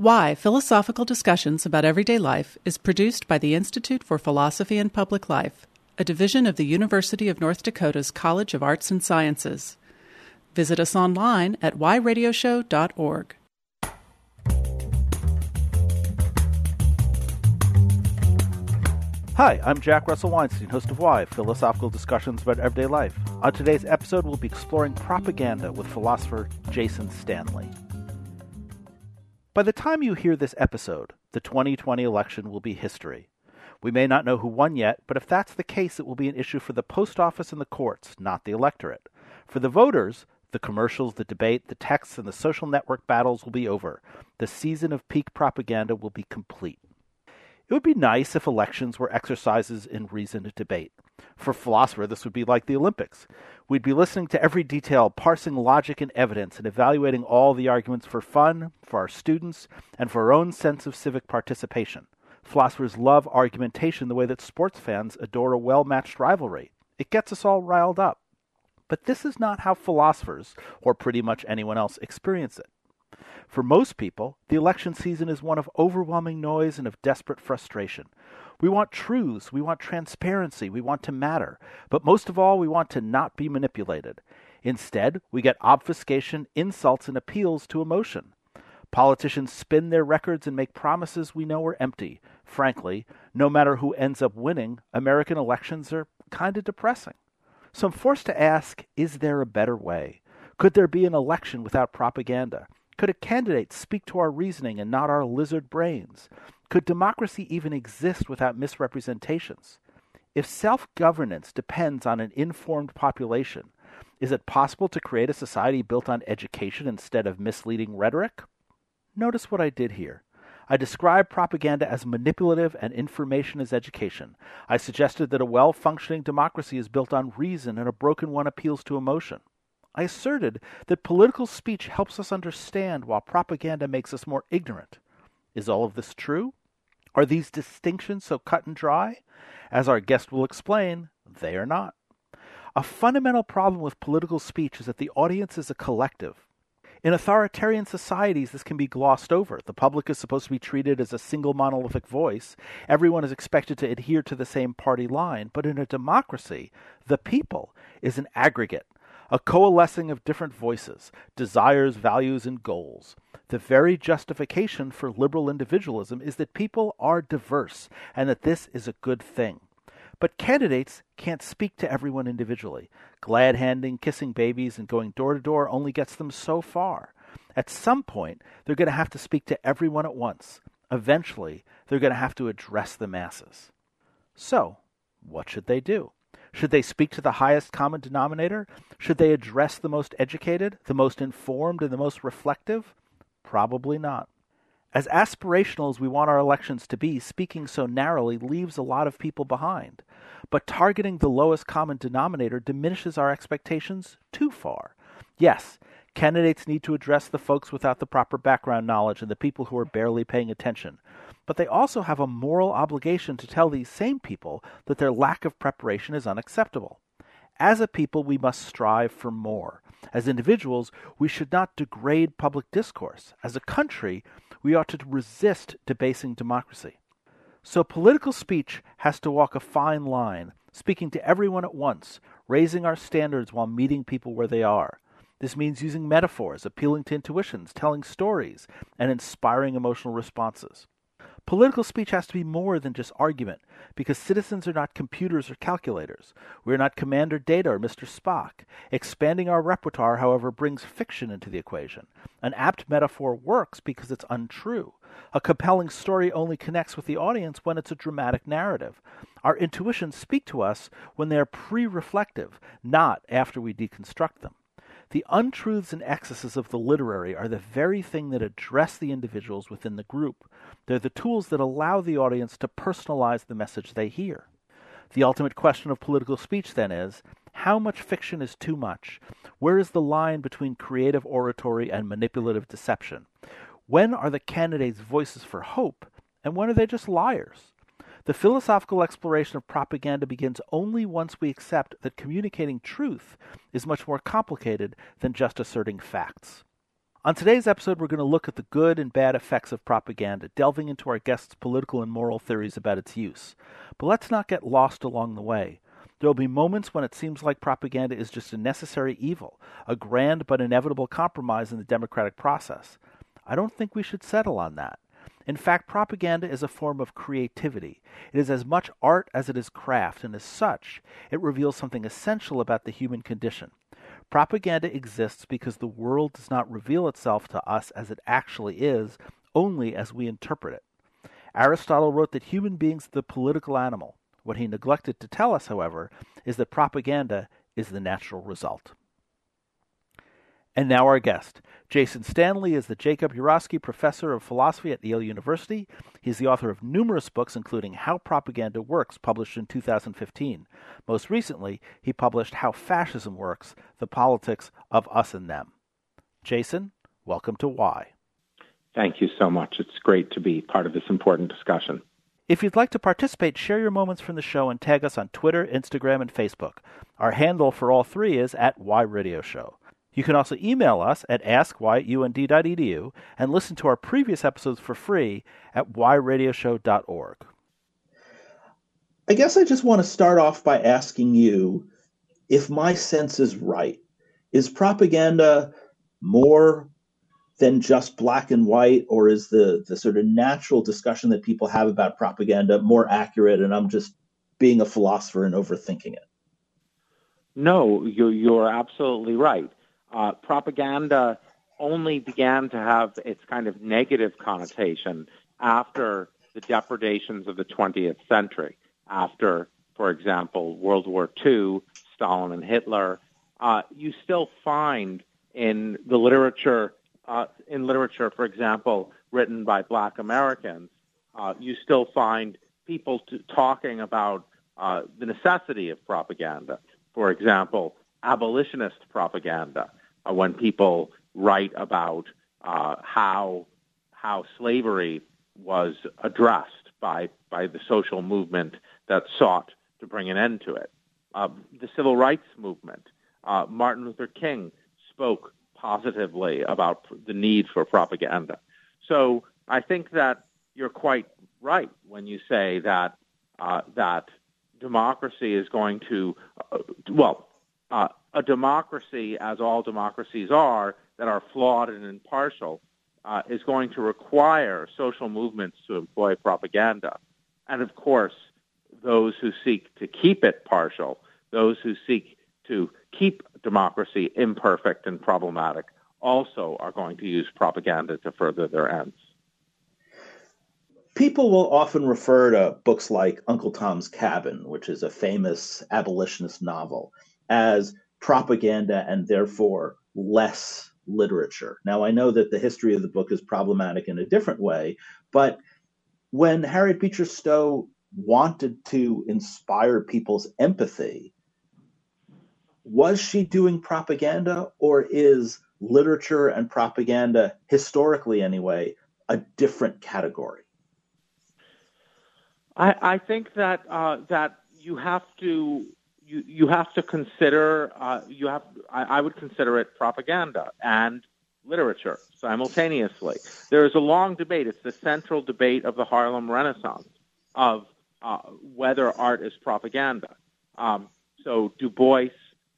Why Philosophical Discussions About Everyday Life is produced by the Institute for Philosophy and Public Life, a division of the University of North Dakota's College of Arts and Sciences. Visit us online at whyradioshow.org. Hi, I'm Jack Russell Weinstein, host of Why Philosophical Discussions About Everyday Life. On today's episode, we'll be exploring propaganda with philosopher Jason Stanley. By the time you hear this episode, the 2020 election will be history. We may not know who won yet, but if that's the case, it will be an issue for the post office and the courts, not the electorate. For the voters, the commercials, the debate, the texts, and the social network battles will be over. The season of peak propaganda will be complete. It would be nice if elections were exercises in reasoned debate. For philosopher, this would be like the Olympics. We'd be listening to every detail, parsing logic and evidence, and evaluating all the arguments for fun, for our students, and for our own sense of civic participation. Philosophers love argumentation the way that sports fans adore a well matched rivalry. It gets us all riled up. But this is not how philosophers, or pretty much anyone else, experience it. For most people, the election season is one of overwhelming noise and of desperate frustration. We want truths, we want transparency, we want to matter, but most of all, we want to not be manipulated. Instead, we get obfuscation, insults, and appeals to emotion. Politicians spin their records and make promises we know are empty. Frankly, no matter who ends up winning, American elections are kind of depressing. So I'm forced to ask is there a better way? Could there be an election without propaganda? Could a candidate speak to our reasoning and not our lizard brains? Could democracy even exist without misrepresentations? If self governance depends on an informed population, is it possible to create a society built on education instead of misleading rhetoric? Notice what I did here. I described propaganda as manipulative and information as education. I suggested that a well functioning democracy is built on reason and a broken one appeals to emotion. I asserted that political speech helps us understand while propaganda makes us more ignorant. Is all of this true? Are these distinctions so cut and dry? As our guest will explain, they are not. A fundamental problem with political speech is that the audience is a collective. In authoritarian societies, this can be glossed over. The public is supposed to be treated as a single monolithic voice. Everyone is expected to adhere to the same party line. But in a democracy, the people is an aggregate, a coalescing of different voices, desires, values, and goals. The very justification for liberal individualism is that people are diverse and that this is a good thing. But candidates can't speak to everyone individually. Glad handing, kissing babies, and going door to door only gets them so far. At some point, they're going to have to speak to everyone at once. Eventually, they're going to have to address the masses. So, what should they do? Should they speak to the highest common denominator? Should they address the most educated, the most informed, and the most reflective? Probably not. As aspirational as we want our elections to be, speaking so narrowly leaves a lot of people behind. But targeting the lowest common denominator diminishes our expectations too far. Yes, candidates need to address the folks without the proper background knowledge and the people who are barely paying attention. But they also have a moral obligation to tell these same people that their lack of preparation is unacceptable. As a people, we must strive for more. As individuals, we should not degrade public discourse. As a country, we ought to resist debasing democracy. So political speech has to walk a fine line, speaking to everyone at once, raising our standards while meeting people where they are. This means using metaphors, appealing to intuitions, telling stories, and inspiring emotional responses. Political speech has to be more than just argument, because citizens are not computers or calculators. We are not Commander Data or Mr. Spock. Expanding our repertoire, however, brings fiction into the equation. An apt metaphor works because it's untrue. A compelling story only connects with the audience when it's a dramatic narrative. Our intuitions speak to us when they are pre reflective, not after we deconstruct them. The untruths and excesses of the literary are the very thing that address the individuals within the group. They're the tools that allow the audience to personalize the message they hear. The ultimate question of political speech, then, is how much fiction is too much? Where is the line between creative oratory and manipulative deception? When are the candidates voices for hope, and when are they just liars? The philosophical exploration of propaganda begins only once we accept that communicating truth is much more complicated than just asserting facts. On today's episode, we're going to look at the good and bad effects of propaganda, delving into our guests' political and moral theories about its use. But let's not get lost along the way. There will be moments when it seems like propaganda is just a necessary evil, a grand but inevitable compromise in the democratic process. I don't think we should settle on that. In fact, propaganda is a form of creativity. It is as much art as it is craft, and as such, it reveals something essential about the human condition. Propaganda exists because the world does not reveal itself to us as it actually is, only as we interpret it. Aristotle wrote that human beings are the political animal. What he neglected to tell us, however, is that propaganda is the natural result. And now our guest. Jason Stanley is the Jacob Urowsky Professor of Philosophy at Yale University. He's the author of numerous books, including How Propaganda Works, published in 2015. Most recently, he published How Fascism Works The Politics of Us and Them. Jason, welcome to Why. Thank you so much. It's great to be part of this important discussion. If you'd like to participate, share your moments from the show and tag us on Twitter, Instagram, and Facebook. Our handle for all three is at Why Radio Show. You can also email us at askwhy@und.edu and listen to our previous episodes for free at whyradioshow.org. I guess I just want to start off by asking you if my sense is right. Is propaganda more than just black and white, or is the, the sort of natural discussion that people have about propaganda more accurate and I'm just being a philosopher and overthinking it? No, you're, you're absolutely right uh, propaganda only began to have its kind of negative connotation after the depredations of the 20th century, after, for example, World War II, Stalin and Hitler. Uh, you still find in the literature, uh, in literature, for example, written by Black Americans, uh, you still find people t- talking about uh, the necessity of propaganda. For example, abolitionist propaganda when people write about uh, how how slavery was addressed by by the social movement that sought to bring an end to it. Uh, the civil rights movement. Uh, Martin Luther King spoke positively about the need for propaganda. So I think that you're quite right when you say that uh, that democracy is going to uh, well uh, a democracy, as all democracies are, that are flawed and impartial, uh, is going to require social movements to employ propaganda. And of course, those who seek to keep it partial, those who seek to keep democracy imperfect and problematic, also are going to use propaganda to further their ends. People will often refer to books like Uncle Tom's Cabin, which is a famous abolitionist novel, as propaganda and therefore less literature. Now, I know that the history of the book is problematic in a different way, but when Harriet Beecher Stowe wanted to inspire people's empathy, was she doing propaganda or is literature and propaganda, historically anyway, a different category? I, I think that uh, that you have to you you have to consider uh, you have I, I would consider it propaganda and literature simultaneously. There is a long debate. It's the central debate of the Harlem Renaissance of uh, whether art is propaganda. Um, so Du Bois,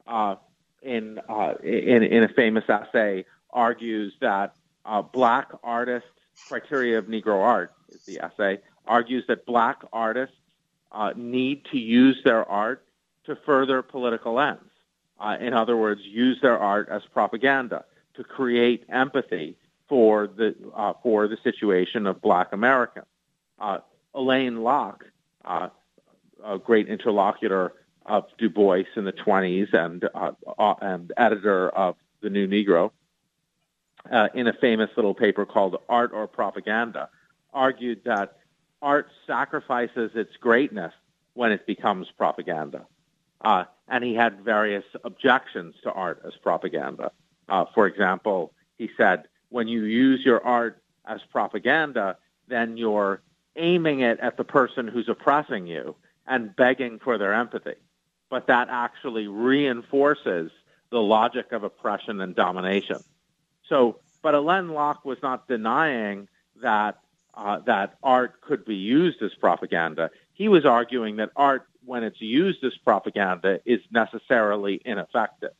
uh, in, uh, in in a famous essay, argues that uh, black artists' criteria of Negro art is the essay argues that black artists uh, need to use their art to further political ends. Uh, in other words, use their art as propaganda to create empathy for the uh, for the situation of Black Americans. Uh, Alain Locke, uh, a great interlocutor of Du Bois in the 20s and uh, uh, and editor of the New Negro, in a famous little paper called "Art or Propaganda," argued that art sacrifices its greatness when it becomes propaganda. Uh, and he had various objections to art as propaganda. Uh, for example, he said, when you use your art as propaganda, then you're aiming it at the person who's oppressing you and begging for their empathy. But that actually reinforces the logic of oppression and domination. So but Alain Locke was not denying that uh, that art could be used as propaganda. He was arguing that art, when it's used as propaganda, is necessarily ineffective.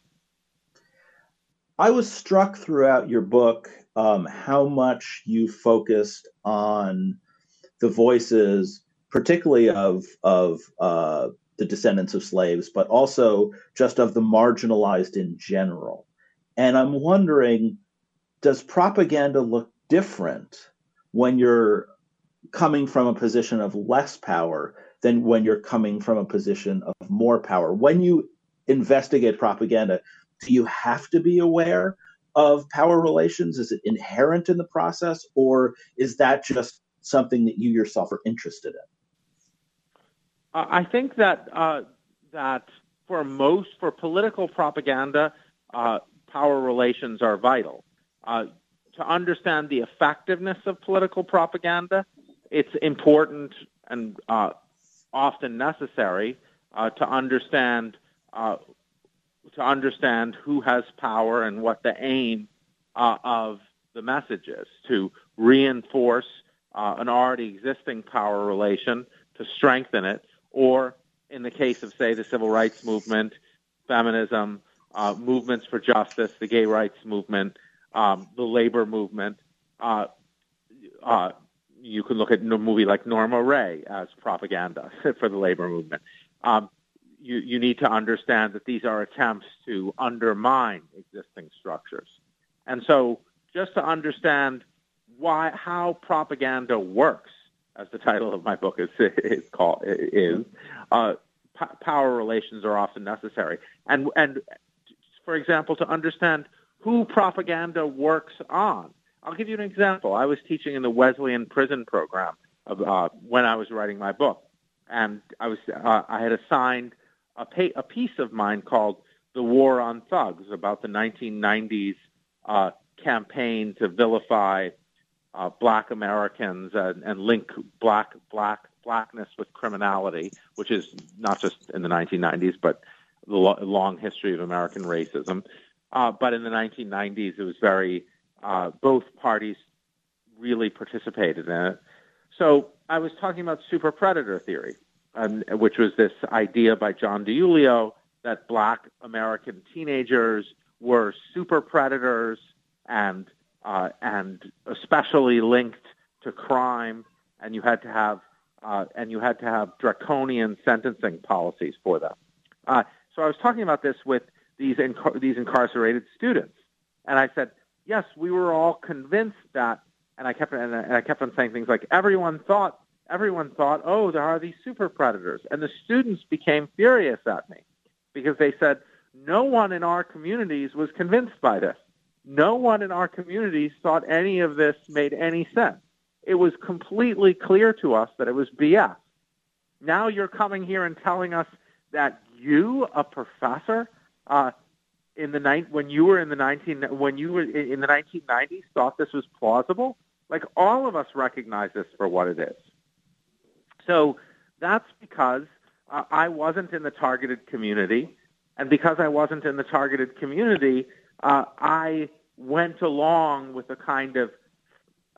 I was struck throughout your book um, how much you focused on the voices, particularly of of uh, the descendants of slaves, but also just of the marginalized in general. And I'm wondering, does propaganda look different when you're coming from a position of less power than when you're coming from a position of more power? When you investigate propaganda, do you have to be aware of power relations? Is it inherent in the process, or is that just something that you yourself are interested in? I think that uh, that for most for political propaganda, uh, power relations are vital. Uh, to understand the effectiveness of political propaganda, it's important and uh, often necessary uh, to understand uh, to understand who has power and what the aim uh, of the message is to reinforce uh, an already existing power relation, to strengthen it, or in the case of, say, the civil rights movement, feminism, uh, movements for justice, the gay rights movement, um, the labor movement. You can look at a movie like Norma Rae as propaganda for the labor movement. Um, you, you need to understand that these are attempts to undermine existing structures. And so just to understand why, how propaganda works, as the title of my book is, is called, is, uh, p- power relations are often necessary. And, and for example, to understand who propaganda works on. I'll give you an example. I was teaching in the Wesleyan prison program of, uh, when I was writing my book, and I was uh, I had assigned a, a piece of mine called "The War on Thugs" about the 1990s uh, campaign to vilify uh, Black Americans and, and link black black blackness with criminality, which is not just in the 1990s, but the lo- long history of American racism. Uh, but in the 1990s, it was very uh, both parties really participated in it. So I was talking about super predator theory, um, which was this idea by John DiIulio that black American teenagers were super predators and uh, and especially linked to crime, and you had to have uh, and you had to have draconian sentencing policies for them. Uh, so I was talking about this with these these incarcerated students, and I said, yes, we were all convinced that, and I kept and I kept on saying things like everyone thought everyone thought, oh, there are these super predators, and the students became furious at me because they said no one in our communities was convinced by this. No one in our communities thought any of this made any sense. It was completely clear to us that it was BS. Now you're coming here and telling us that you, a professor, uh, in the ni- when you were in the 19 when you were in the 1990s thought this was plausible? Like all of us recognize this for what it is. So that's because uh, I wasn't in the targeted community. And because I wasn't in the targeted community uh, I went along with a kind of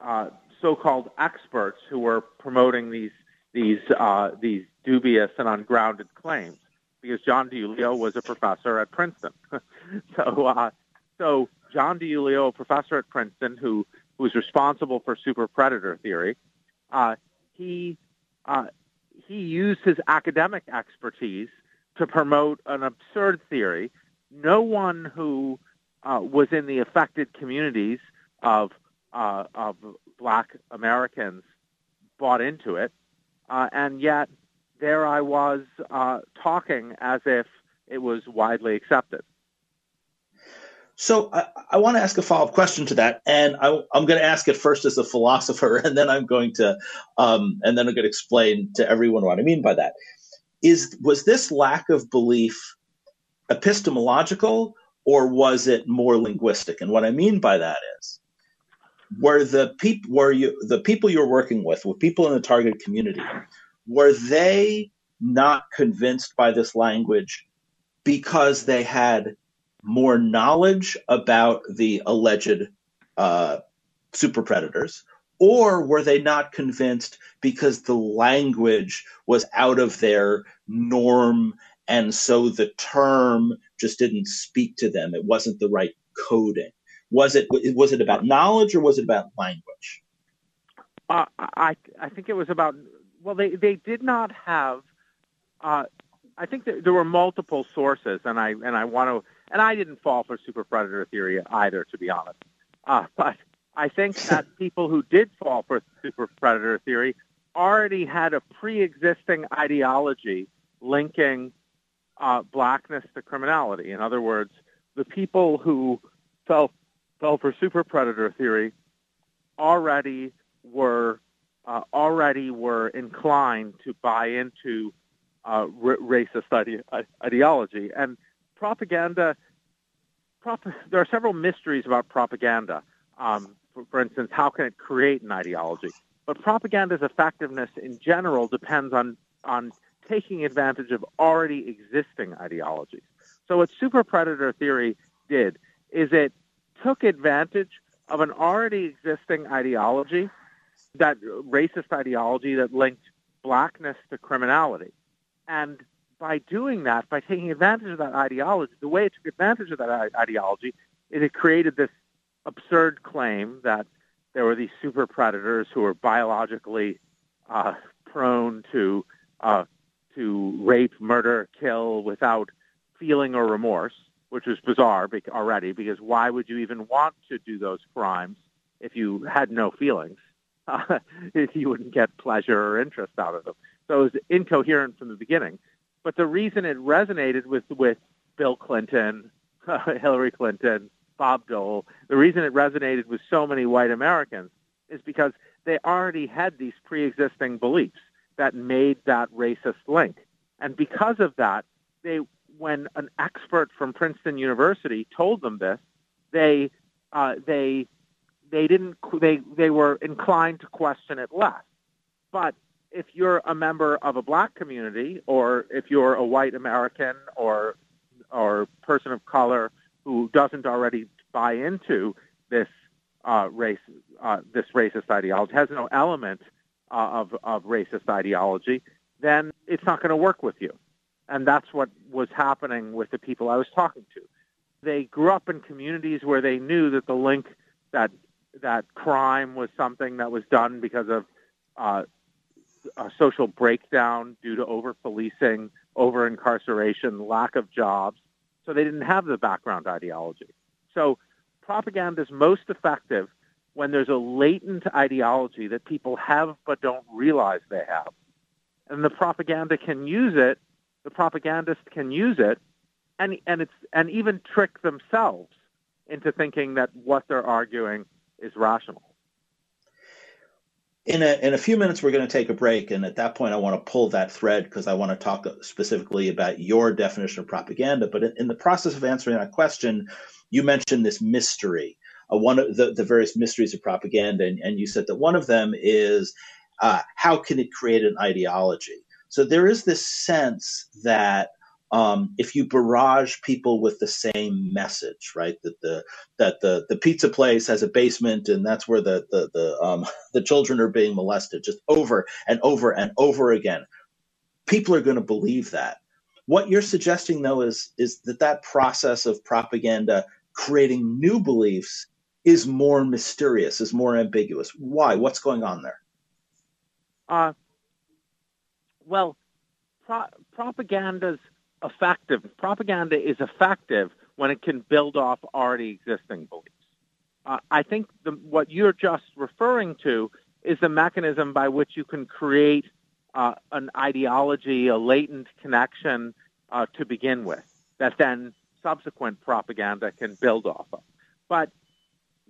uh, so-called experts who were promoting these these uh, these dubious and ungrounded claims because John DiIulio was a professor at Princeton. so, uh, so John DiIulio, a professor at Princeton, who, who was responsible for super predator theory, uh, he uh, he used his academic expertise to promote an absurd theory. No one who uh, was in the affected communities of uh, of Black Americans bought into it, uh, and yet there I was uh, talking as if it was widely accepted. So I, I want to ask a follow up question to that, and I, am going to ask it first as a philosopher, and then I'm going to, um, and then I'm going to explain to everyone what I mean by that. Is was this lack of belief epistemological, or was it more linguistic? And what I mean by that is, were the people were you the people you're working with, were people in the target community, were they not convinced by this language because they had more knowledge about the alleged uh, super predators, or were they not convinced because the language was out of their norm and so the term just didn't speak to them? It wasn't the right coding. Was it was it about knowledge or was it about language? Uh, i i think it was about well they they did not have uh, i think there were multiple sources and i and i want to and i didn't fall for super predator theory either to be honest uh, but I think that people who did fall for super predator theory already had a pre-existing ideology linking uh, blackness to criminality. In other words, the people who fell fell for super predator theory already were uh, already were inclined to buy into uh, r- racist ide- ideology and propaganda. Prop- there are several mysteries about propaganda. Um, for, for instance, how can it create an ideology? But propaganda's effectiveness in general depends on, on taking advantage of already existing ideologies. So what super predator theory did is it took advantage of an already existing ideology, that racist ideology that linked blackness to criminality. And by doing that, by taking advantage of that ideology, the way it took advantage of that ideology is it created this absurd claim that there were these super predators who were biologically uh, prone to uh, to rape, murder, kill without feeling or remorse, which is bizarre already. Because why would you even want to do those crimes if you had no feelings? Uh, you wouldn't get pleasure or interest out of them, so it was incoherent from the beginning. But the reason it resonated with with Bill Clinton, Hillary Clinton, Bob Dole, the reason it resonated with so many white Americans is because they already had these pre-existing beliefs that made that racist link. And because of that, they when an expert from Princeton University told them this, they uh, they they didn't they they were inclined to question it less. But if you're a member of a black community, or if you're a white American or or person of color who doesn't already buy into this uh, race, uh, this racist ideology, has no element uh, of, of racist ideology, then it's not going to work with you. And that's what was happening with the people I was talking to. They grew up in communities where they knew that the link that that crime was something that was done because of uh, a social breakdown due to over policing, over incarceration, lack of jobs, so they didn't have the background ideology. So propaganda is most effective when there's a latent ideology that people have but don't realize they have. And the propaganda can use it, the propagandist can use it, and, and, it's, and even trick themselves into thinking that what they're arguing is rational. In a in a few minutes we're going to take a break and at that point i want to pull that thread because i want to talk specifically about your definition of propaganda. But in, the process of answering that question you mentioned this mystery uh, one of the, the various mysteries of propaganda and, and you said that one of them is uh, how can it create an ideology? So there is this sense that um, if you barrage people with the same message, right? That the that the the pizza place has a basement and that's where the the the um, the children are being molested, just over and over and over again. People are going to believe that. What you're suggesting, though, is is that that process of propaganda creating new beliefs is more mysterious, is more ambiguous. Why? What's going on there? Uh, well, pro- propaganda's effective. Propaganda is effective when it can build off already existing beliefs. Uh, I think the, what you're just referring to is the mechanism by which you can create uh, an ideology, a latent connection uh, to begin with, that then subsequent propaganda can build off of. But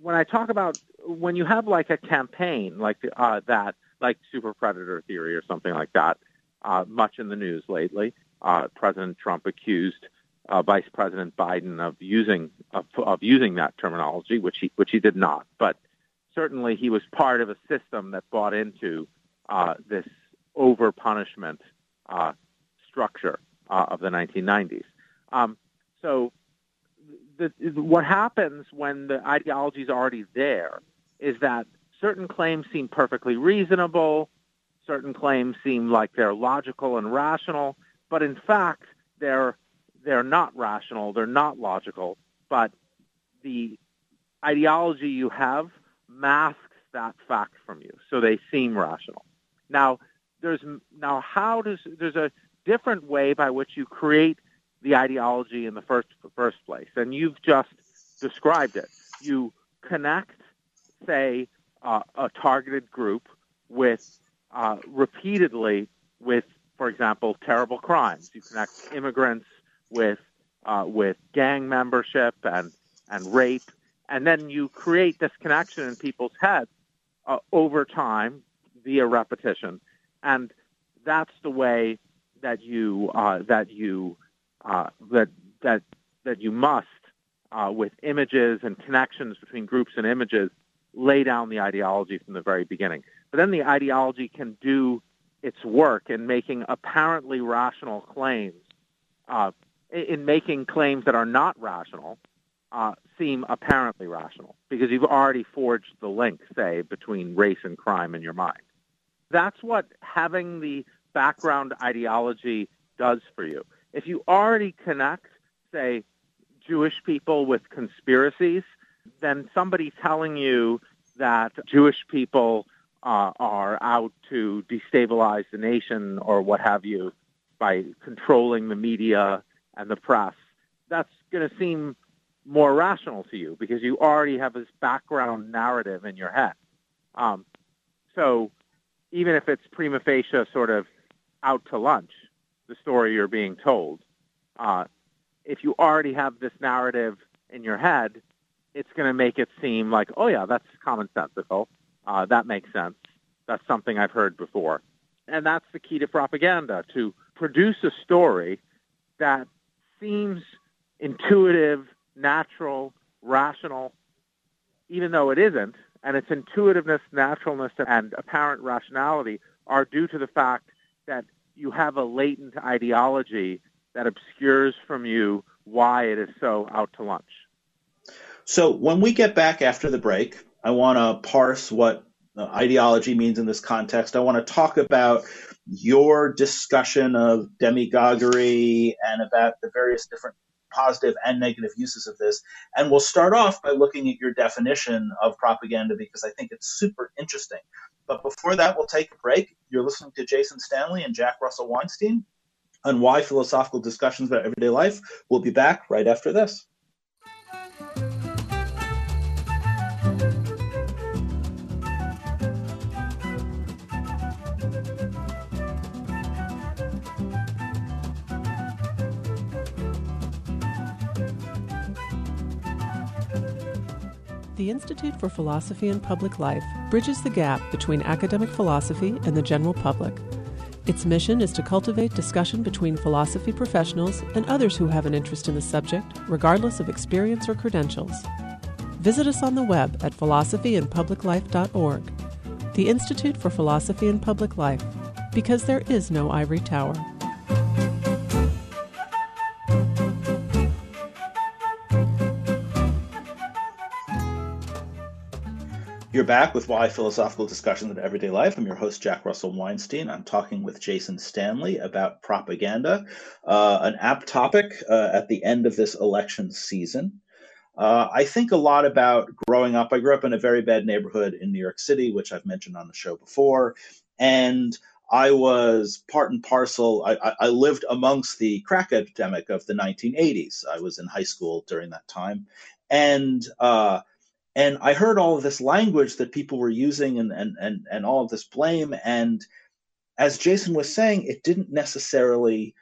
when I talk about when you have like a campaign like uh, that, like super predator theory or something like that, uh, much in the news lately, uh, President Trump accused uh, Vice President Biden of using of, of, using that terminology, which he which he did not. But certainly, he was part of a system that bought into uh, this over punishment uh, structure uh, of the 1990s. Um, so the, what happens when the ideology is already there is that certain claims seem perfectly reasonable, certain claims seem like they're logical and rational, but in fact they're they're not rational, they're not logical, but the ideology you have masks that fact from you, so they seem rational. Now, there's now how does there's a different way by which you create the ideology in the first first place, and you've just described it. You connect, say, uh, a targeted group with uh, repeatedly with, for example, terrible crimes. You connect immigrants with uh, with gang membership and and rape, and then you create this connection in people's heads uh, over time via repetition, and that's the way that you uh, that you uh, that that that you must uh, with images and connections between groups and images lay down the ideology from the very beginning. But then the ideology can do its work in making apparently rational claims, uh, in making claims that are not rational uh, seem apparently rational because you've already forged the link, say, between race and crime in your mind. That's what having the background ideology does for you. If you already connect, say, Jewish people with conspiracies, then somebody telling you that Jewish people uh, are out to destabilize the nation or what have you by controlling the media and the press, that's going to seem more rational to you because you already have this background narrative in your head. Um, so even if it's prima facie sort of out to lunch, the story you're being told, uh, if you already have this narrative in your head, it's going to make it seem like, oh yeah, that's commonsensical. Uh, that makes sense. That's something I've heard before. And that's the key to propaganda, to produce a story that seems intuitive, natural, rational, even though it isn't. And its intuitiveness, naturalness, and apparent rationality are due to the fact that you have a latent ideology that obscures from you why it is so out to lunch. So when we get back after the break, I want to parse what ideology means in this context. I want to talk about your discussion of demagoguery and about the various different positive and negative uses of this. And we'll start off by looking at your definition of propaganda because I think it's super interesting. But before that, we'll take a break. You're listening to Jason Stanley and Jack Russell Weinstein on why philosophical discussions about everyday life. We'll be back right after this. The Institute for Philosophy and Public Life bridges the gap between academic philosophy and the general public. Its mission is to cultivate discussion between philosophy professionals and others who have an interest in the subject, regardless of experience or credentials. Visit us on the web at philosophyandpubliclife.org. The Institute for Philosophy and Public Life, because there is no ivory tower. You're back with Why Philosophical Discussions of Everyday Life. I'm your host, Jack Russell Weinstein. I'm talking with Jason Stanley about propaganda, uh, an apt topic uh, at the end of this election season. Uh, I think a lot about growing up. I grew up in a very bad neighborhood in New York City, which I've mentioned on the show before. And I was part and parcel, I, I lived amongst the crack epidemic of the 1980s. I was in high school during that time. And uh, and I heard all of this language that people were using and and and, and all of this blame. And as Jason was saying it didn't necessarily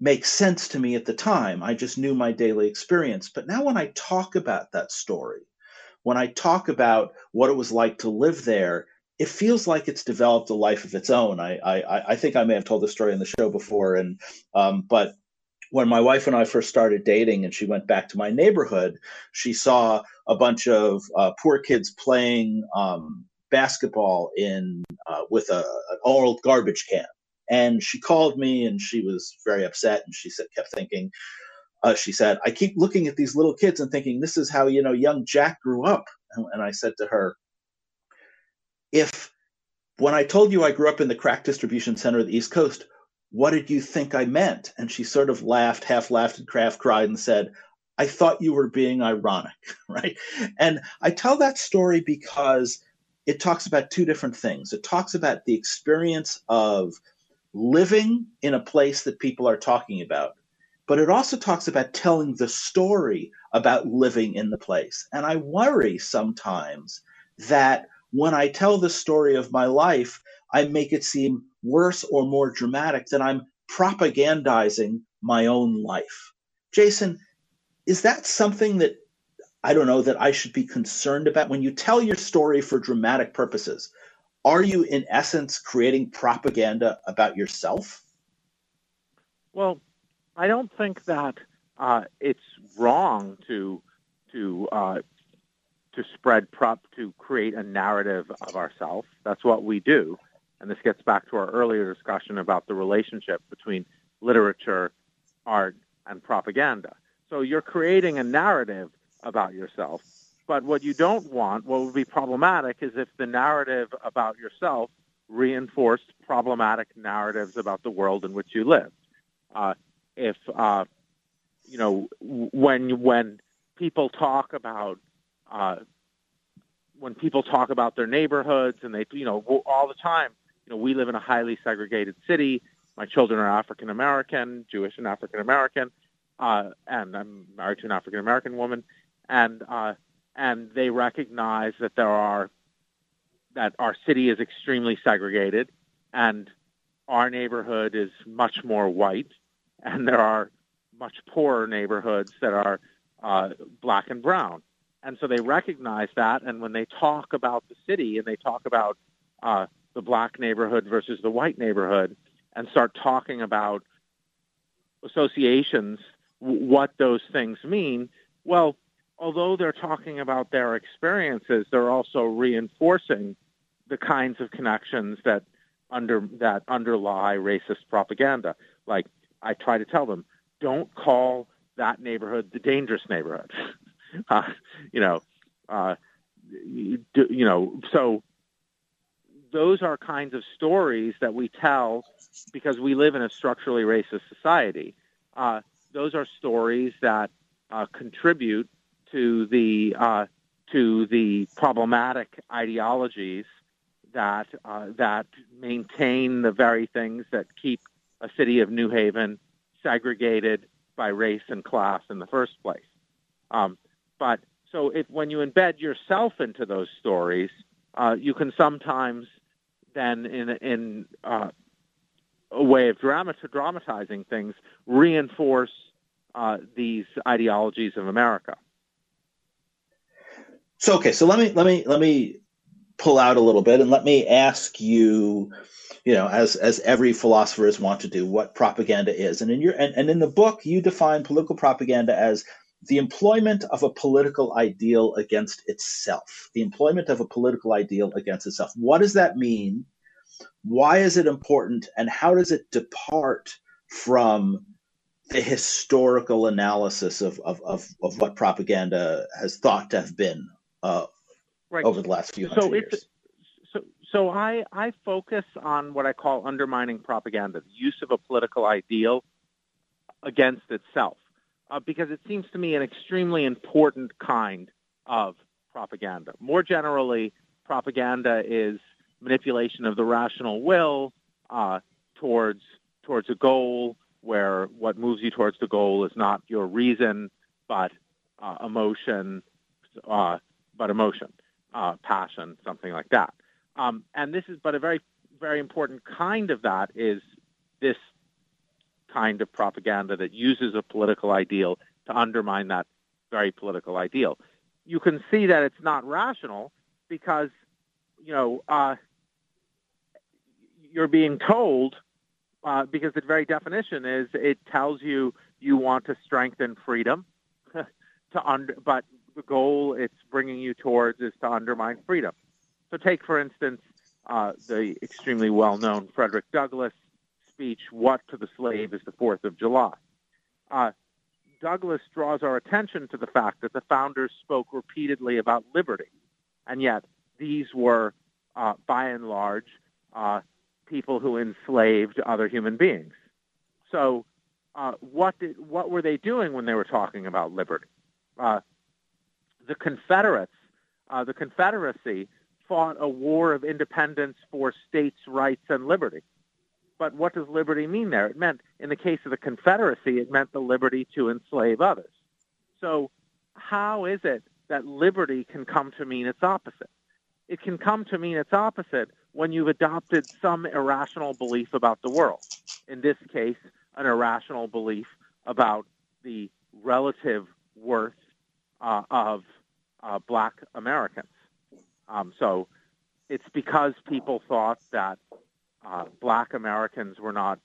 make sense to me at the time. I just knew my daily experience. But now when I talk about that story when I talk about what it was like to live there it feels like it's developed a life of its own. I I, I think I may have told this story in the show before and um, but when my wife and I first started dating and she went back to my neighborhood, she saw a bunch of uh, poor kids playing um, basketball in uh, with a, an old garbage can. And she called me and she was very upset and she said, kept thinking, uh, she said, I keep looking at these little kids and thinking, this is how, you know, young Jack grew up. And, and I said to her, if when I told you I grew up in the crack distribution center of the East Coast, what did you think I meant? And she sort of laughed, half laughed, and half cried and said, I thought you were being ironic, right? And I tell that story because it talks about two different things. It talks about the experience of living in a place that people are talking about, but it also talks about telling the story about living in the place. And I worry sometimes that when I tell the story of my life, I make it seem worse or more dramatic than I'm propagandizing my own life. Jason, is that something that I don't know that I should be concerned about when you tell your story for dramatic purposes? Are you in essence creating propaganda about yourself? Well, I don't think that uh, it's wrong to to uh, to spread prop to create a narrative of ourselves. That's what we do, and this gets back to our earlier discussion about the relationship between literature, art, and propaganda. So you're creating a narrative about yourself. But what you don't want, what would be problematic, is if the narrative about yourself reinforced problematic narratives about the world in which you live. Uh, if uh, you know when when people talk about uh, when people talk about their neighborhoods and they you know all the time you know we live in a highly segregated city. My children are african american jewish and african american uh, and i'm married to an african american woman. And uh, and they recognize that there are that our city is extremely segregated and our neighborhood is much more white and there are much poorer neighborhoods that are uh, black and brown. And so they recognize that and when they talk about the city and they talk about uh, the black neighborhood versus the white neighborhood and start talking about associations what those things mean well although they're talking about their experiences, they're also reinforcing the kinds of connections that under that underlie racist propaganda. Like I try to tell them, don't call that neighborhood the dangerous neighborhood. uh, you know, uh, you, you know, so those are kinds of stories that we tell because we live in a structurally racist society. Uh, those are stories that uh, contribute to the uh, to the problematic ideologies that uh, that maintain the very things that keep a city of New Haven segregated by race and class in the first place. Um, but so if when you embed yourself into those stories, uh, you can sometimes then in in uh, a way of drama dramatizing things reinforce uh, these ideologies of America. So okay, so let me let me let me pull out a little bit and let me ask you, you know, as as every philosopher is want to do, what propaganda is. And in your and, and in the book, you define political propaganda as the employment of a political ideal against itself. The employment of a political ideal against itself. What does that mean? Why is it important? And how does it depart from the historical analysis of, of, of, of what propaganda has thought to have been uh, right. over the last few hundred so years. So, so I, I focus on what I call undermining propaganda, the use of a political ideal against itself, uh, because it seems to me an extremely important kind of propaganda. More generally, propaganda is manipulation of the rational will uh, towards towards a goal where what moves you towards the goal is not your reason but uh, emotion, uh, but emotion, uh, passion, something like that. Um, and this is, but a very, very important kind of that is this kind of propaganda that uses a political ideal to undermine that very political ideal. You can see that it's not rational because, you know, uh, you're being told uh, because the very definition is it tells you you want to strengthen freedom to under, but the goal it's bringing you towards is to undermine freedom. So, take for instance uh, the extremely well known Frederick Douglass speech, What to the Slave is the Fourth of July. Uh, Douglass draws our attention to the fact that the founders spoke repeatedly about liberty, and yet these were, uh, by and large, uh, people who enslaved other human beings. So, uh, what did what were they doing when they were talking about liberty? Uh, the Confederates, uh, the Confederacy, fought a war of independence for states' rights and liberty. But what does liberty mean there? It meant, in the case of the Confederacy, it meant the liberty to enslave others. So, how is it that liberty can come to mean its opposite? It can come to mean its opposite when you've adopted some irrational belief about the world. In this case, an irrational belief about the relative worth uh, of uh, black Americans. Um, so it's because people thought that uh, black Americans were not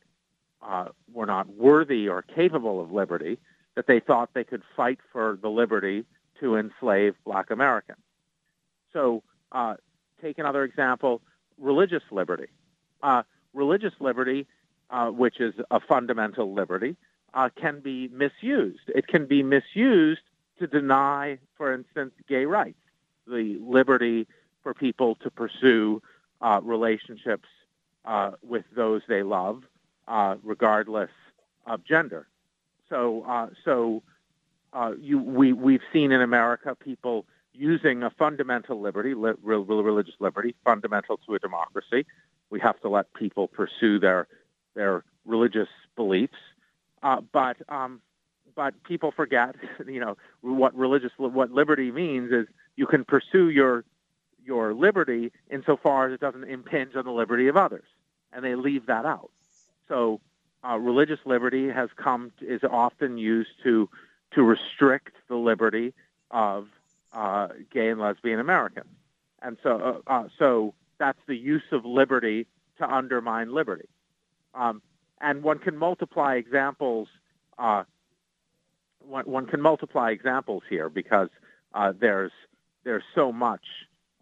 uh, were not worthy or capable of liberty that they thought they could fight for the liberty to enslave black Americans. So uh, take another example: religious liberty. Uh, religious liberty, uh, which is a fundamental liberty, can be misused. It can be misused to deny, for instance, gay rights, the liberty for people to pursue relationships uh, with those they love, uh, regardless of gender. So, uh, so uh, you, we, we've seen in America people using a fundamental liberty, li- religious liberty, fundamental to a democracy. We have to let people pursue their their religious beliefs, uh, but um, but people forget, you know, what religious what liberty means is you can pursue your your liberty insofar as it doesn't impinge on the liberty of others, and they leave that out. So, uh, religious liberty has come to, is often used to to restrict the liberty of uh, gay and lesbian Americans, and so uh, uh so that's the use of liberty to undermine liberty. Um, and one can multiply examples. Uh, one, one, can multiply examples here because uh, there's there's so much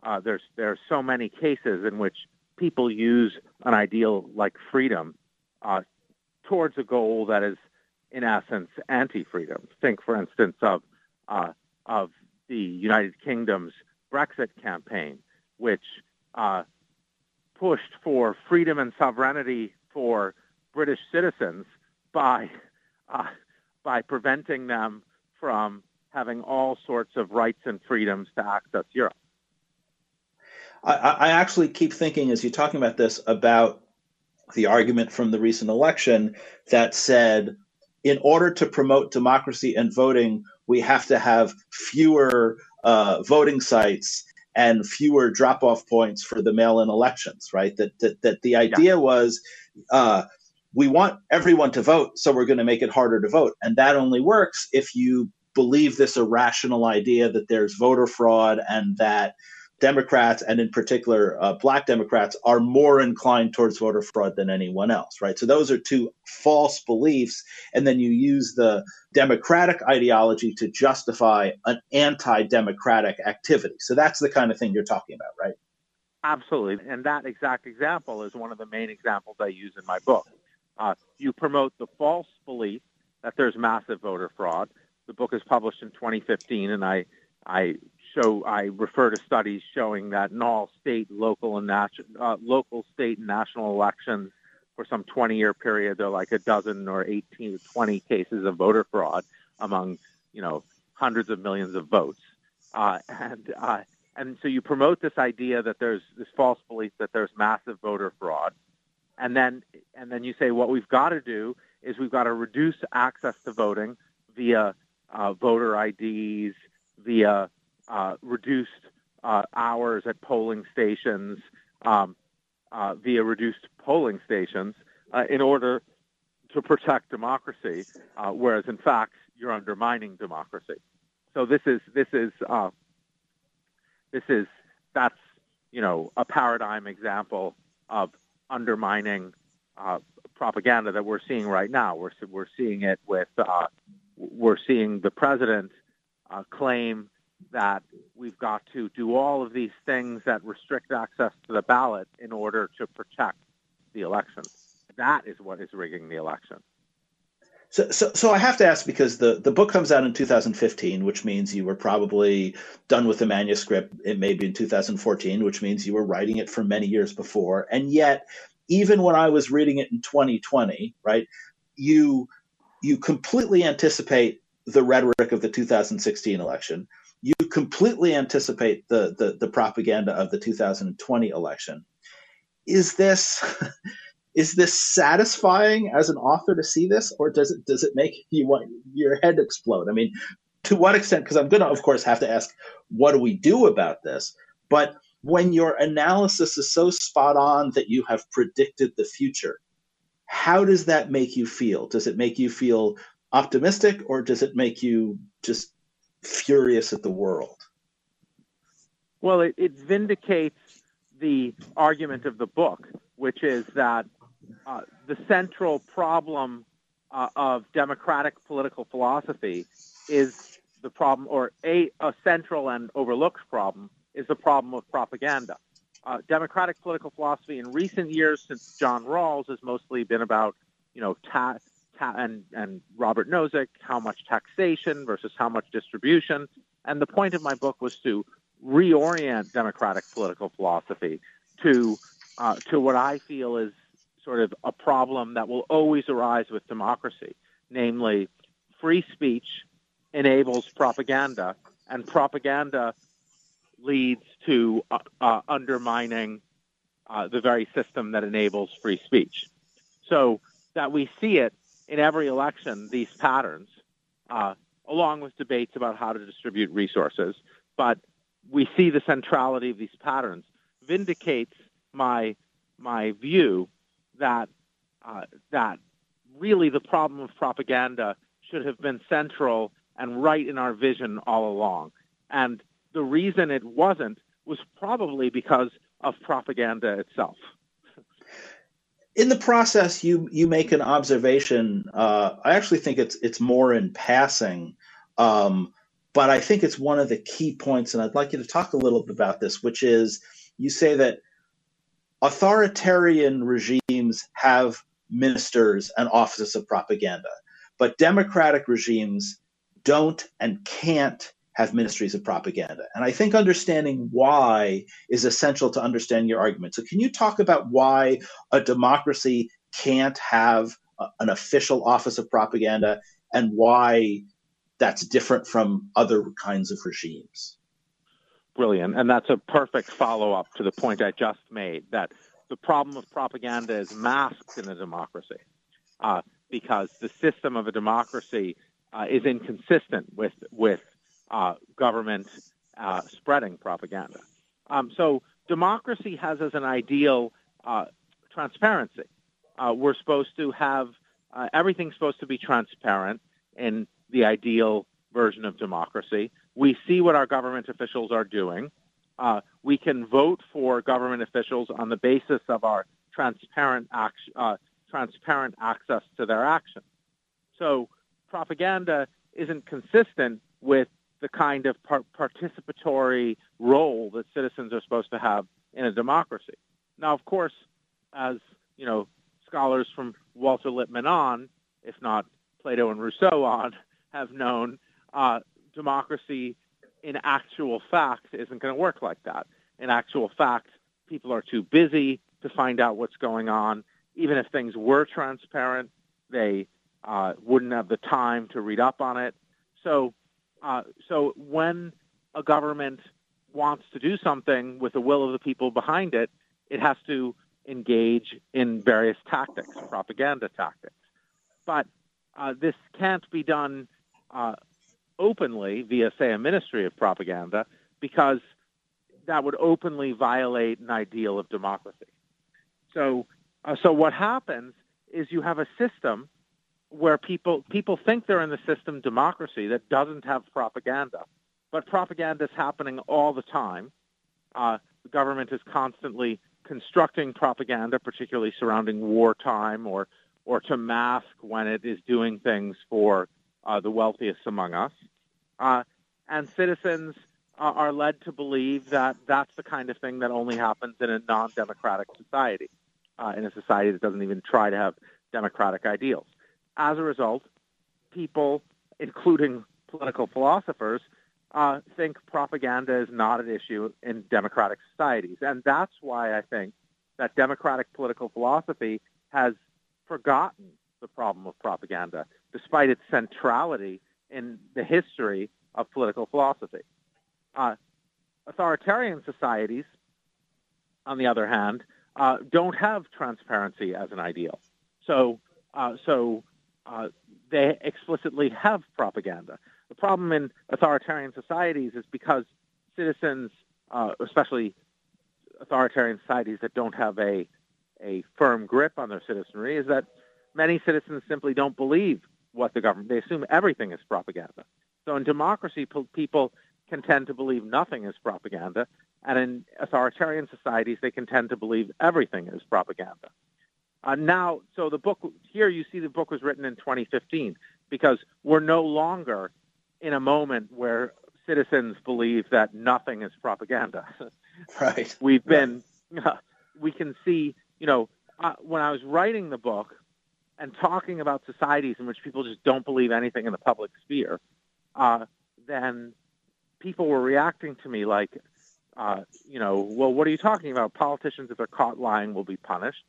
uh, there's there are so many cases in which people use an ideal like freedom uh, towards a goal that is, in essence, anti-freedom. Think, for instance, of uh, of the United Kingdom's Brexit campaign, which uh, pushed for freedom and sovereignty for British citizens by uh, by preventing them from having all sorts of rights and freedoms to access Europe. I, I actually keep thinking as you're talking about this about the argument from the recent election that said, in order to promote democracy and voting, we have to have fewer uh, voting sites and fewer drop-off points for the mail-in elections. Right? That that, that the idea yeah. was. Uh, we want everyone to vote, so we're going to make it harder to vote. And that only works if you believe this irrational idea that there's voter fraud and that Democrats, and in particular uh, black Democrats, are more inclined towards voter fraud than anyone else, right? So those are two false beliefs. And then you use the democratic ideology to justify an anti democratic activity. So that's the kind of thing you're talking about, right? Absolutely. And that exact example is one of the main examples I use in my book. Uh, you promote the false belief that there's massive voter fraud. The book is published in 2015, and I I show I refer to studies showing that in all state, local, and national, uh, local, state, and national elections for some 20-year period, there are like a dozen or 18 or 20 cases of voter fraud among you know hundreds of millions of votes, uh, and uh, and so you promote this idea that there's this false belief that there's massive voter fraud, and then and then you say what we've got to do is we've got to reduce access to voting via uh, voter IDs, via reduced uh, hours at polling stations um, uh, via reduced polling stations uh, in order to protect democracy, uh, whereas in fact you're undermining democracy. So this is this is uh, this is that's you know a paradigm example of undermining uh, propaganda that we're seeing right now. We're we're seeing it with uh, we're seeing the president claim that we've got to do all of these things that restrict access to the ballot in order to protect the election. That is what is rigging the election. So, so, so I have to ask because the, the book comes out in 2015, which means you were probably done with the manuscript. It may be in 2014, which means you were writing it for many years before. And yet, even when I was reading it in 2020, right, you you completely anticipate the rhetoric of the 2016 election. You completely anticipate the the, the propaganda of the 2020 election. Is this is this satisfying as an author to see this, or does it does it make you want your head explode? I mean, to what extent? Because I'm going to, of course, have to ask, what do we do about this? But when your analysis is so spot on that you have predicted the future, how does that make you feel? Does it make you feel optimistic, or does it make you just furious at the world? Well, it, it vindicates the argument of the book, which is that uh, the central problem uh, of democratic political philosophy is the problem, or a, a, central and overlooked problem, is the problem of propaganda. Uh, democratic political philosophy in recent years, since John Rawls, has mostly been about, you know, ta- and, and Robert Nozick, how much taxation versus how much distribution. And the point of my book was to reorient democratic political philosophy to uh, to what I feel is sort of a problem that will always arise with democracy, namely, free speech enables propaganda, and propaganda leads to uh, uh, undermining uh, the very system that enables free speech. So that we see it in every election, these patterns, uh, along with debates about how to distribute resources, but we see the centrality of these patterns vindicates my my view that uh, that really the problem of propaganda should have been central and right in our vision all along. And the reason it wasn't was probably because of propaganda itself. In the process, you you make an observation. Uh, I actually think it's it's more in passing, um, but I think it's one of the key points, and I'd like you to talk a little bit about this. Which is, you say that authoritarian regimes have ministers and offices of propaganda, but democratic regimes don't and can't have ministries of propaganda. And I think understanding why is essential to understand your argument. So, can you talk about why a democracy can't have a, an official office of propaganda and why that's different from other kinds of regimes? Brilliant. And that's a perfect follow up to the point I just made that the problem of propaganda is masked in a democracy uh, because the system of a democracy uh, is inconsistent with, with uh, government uh, spreading propaganda. Um, so, democracy has as an ideal uh, transparency. Uh, we're supposed to have everything's supposed to be transparent in the ideal version of democracy. We see what our government officials are doing. Uh, we can vote for government officials on the basis of our transparent, act- uh, transparent access to their actions. So propaganda isn't consistent with the kind of par- participatory role that citizens are supposed to have in a democracy. Now, of course, as you know, scholars from Walter Lippmann on, if not Plato and Rousseau on, have known, uh, democracy in actual fact isn't going to work like that. In actual fact, people are too busy to find out what's going on. Even if things were transparent, they uh, wouldn't have the time to read up on it. So, uh, so when a government wants to do something with the will of the people behind it, it has to engage in various tactics, propaganda tactics. But uh, this can't be done uh, openly via, say, a ministry of propaganda, because that would openly violate an ideal of democracy. So, uh, so what happens is you have a system where people people think they're in the system democracy that doesn't have propaganda, but propaganda is happening all the time. Uh, the government is constantly constructing propaganda, particularly surrounding wartime or or to mask when it is doing things for uh, the wealthiest among us. Uh, and citizens uh, are led to believe that that's the kind of thing that only happens in a non democratic society, uh, in a society that doesn't even try to have democratic ideals. As a result, people, including political philosophers, uh, think propaganda is not an issue in democratic societies. And that's why I think that democratic political philosophy has forgotten the problem of propaganda, despite its centrality in the history of political philosophy. Uh, authoritarian societies, on the other hand, uh, don't have transparency as an ideal. So, uh, so uh, they explicitly have propaganda. The problem in authoritarian societies is because citizens, uh, especially authoritarian societies that don't have a a firm grip on their citizenry, is that many citizens simply don't believe what the government. They assume everything is propaganda. So in democracy, people can tend to believe nothing is propaganda, and in authoritarian societies, they can tend to believe everything is propaganda. Uh, now, so the book here you see the book was written in 2015 because we're no longer in a moment where citizens believe that nothing is propaganda. Right. We've been, uh, we can see, you know, uh, when I was writing the book and talking about societies in which people just don't believe anything in the public sphere, uh, then people were reacting to me like, uh, you know, well, what are you talking about? Politicians, if they're caught lying, will be punished.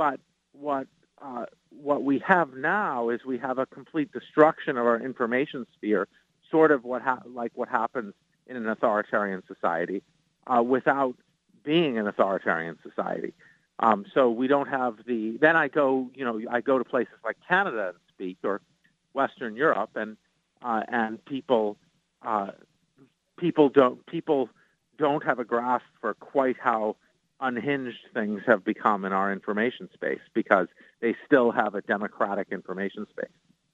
But what uh, what we have now is we have a complete destruction of our information sphere, sort of what ha- like what happens in an authoritarian society, uh, without being an authoritarian society. Um, so we don't have the. Then I go, you know, I go to places like Canada and speak, or Western Europe, and uh, and people uh, people don't people don't have a grasp for quite how unhinged things have become in our information space because they still have a democratic information space.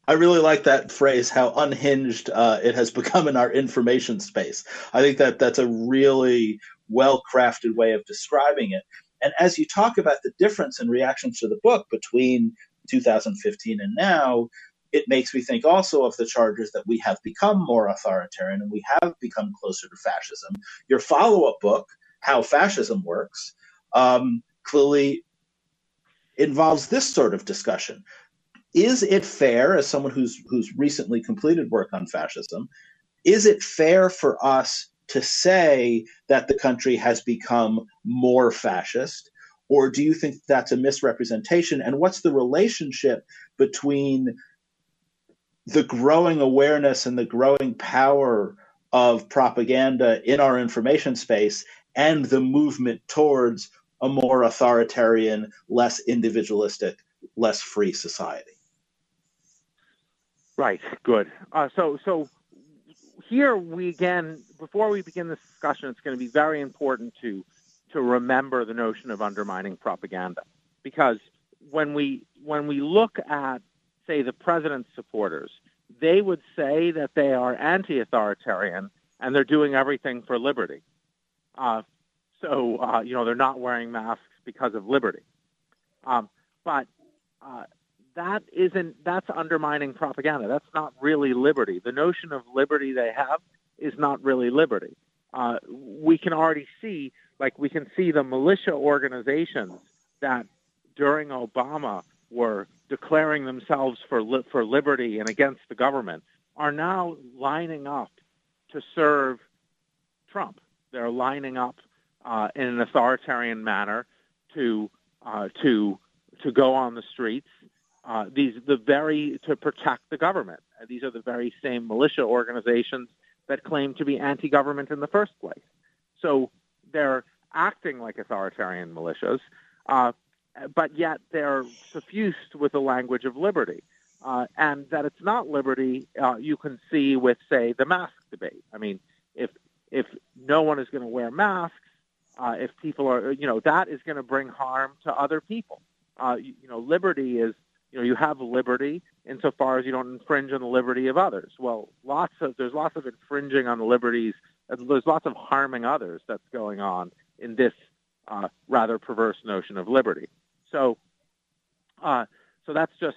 I really like that phrase, how unhinged uh, it has become in our information space. I think that that's a really well crafted way of describing it. And as you talk about the difference in reactions to the book between 2015 and now, it makes me think also of the charges that we have become more authoritarian and we have become closer to fascism. Your follow up book, How Fascism Works, um, clearly involves this sort of discussion. Is it fair, as someone who's who's recently completed work on fascism, is it fair for us to say that the country has become more fascist? Or do you think that's a misrepresentation? And what's the relationship between the growing awareness and the growing power of propaganda in our information space and the movement towards a more authoritarian, less individualistic, less free society. Right. Good. Uh, so, so here we again, before we begin this discussion, it's going to be very important to to remember the notion of undermining propaganda, because when we when we look at, say, the president's supporters, they would say that they are anti-authoritarian and they're doing everything for liberty. Uh, so, uh, you know, they're not wearing masks because of liberty. Um, but uh, that isn't, that's undermining propaganda. That's not really liberty. The notion of liberty they have is not really liberty. Uh, we can already see, like, we can see the militia organizations that during Obama were declaring themselves for, li- for liberty and against the government are now lining up to serve Trump. They're lining up uh, in an authoritarian manner to uh, to to go on the streets. Uh, these the very to protect the government. These are the very same militia organizations that claim to be anti-government in the first place. So they're acting like authoritarian militias, uh, but yet they're suffused with the language of liberty. Uh, and that it's not liberty, uh, you can see with, say, the mask debate. I mean, if if no one is going to wear masks, uh, if people are, you know, that is going to bring harm to other people. Uh, you, you know, liberty is, you know, you have liberty insofar as you don't infringe on the liberty of others. Well, lots of there's lots of infringing on the liberties. There's lots of harming others that's going on in this uh, rather perverse notion of liberty. So, uh, so that's just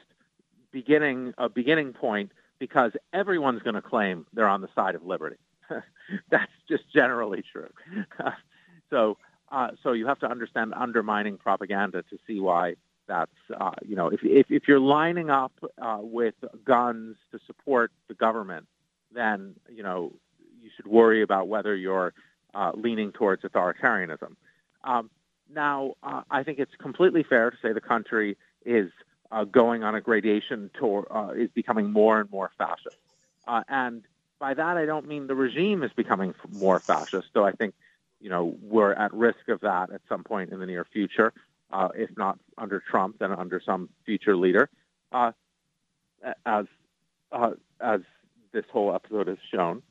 beginning a beginning point because everyone's going to claim they're on the side of liberty. that's just generally true. So, uh, so you have to understand undermining propaganda to see why That's uh, you know, if, if if you're lining up uh, with guns to support the government, then you know you should worry about whether you're uh, leaning towards authoritarianism. Um, now, uh, I think it's completely fair to say the country is uh, going on a gradation tour, is becoming more and more fascist. And by that, I don't mean the regime is becoming more fascist, though I think, you know, we're at risk of that at some point in the near future, uh, if not under Trump, then under some future leader, uh, as uh, as this whole episode has shown.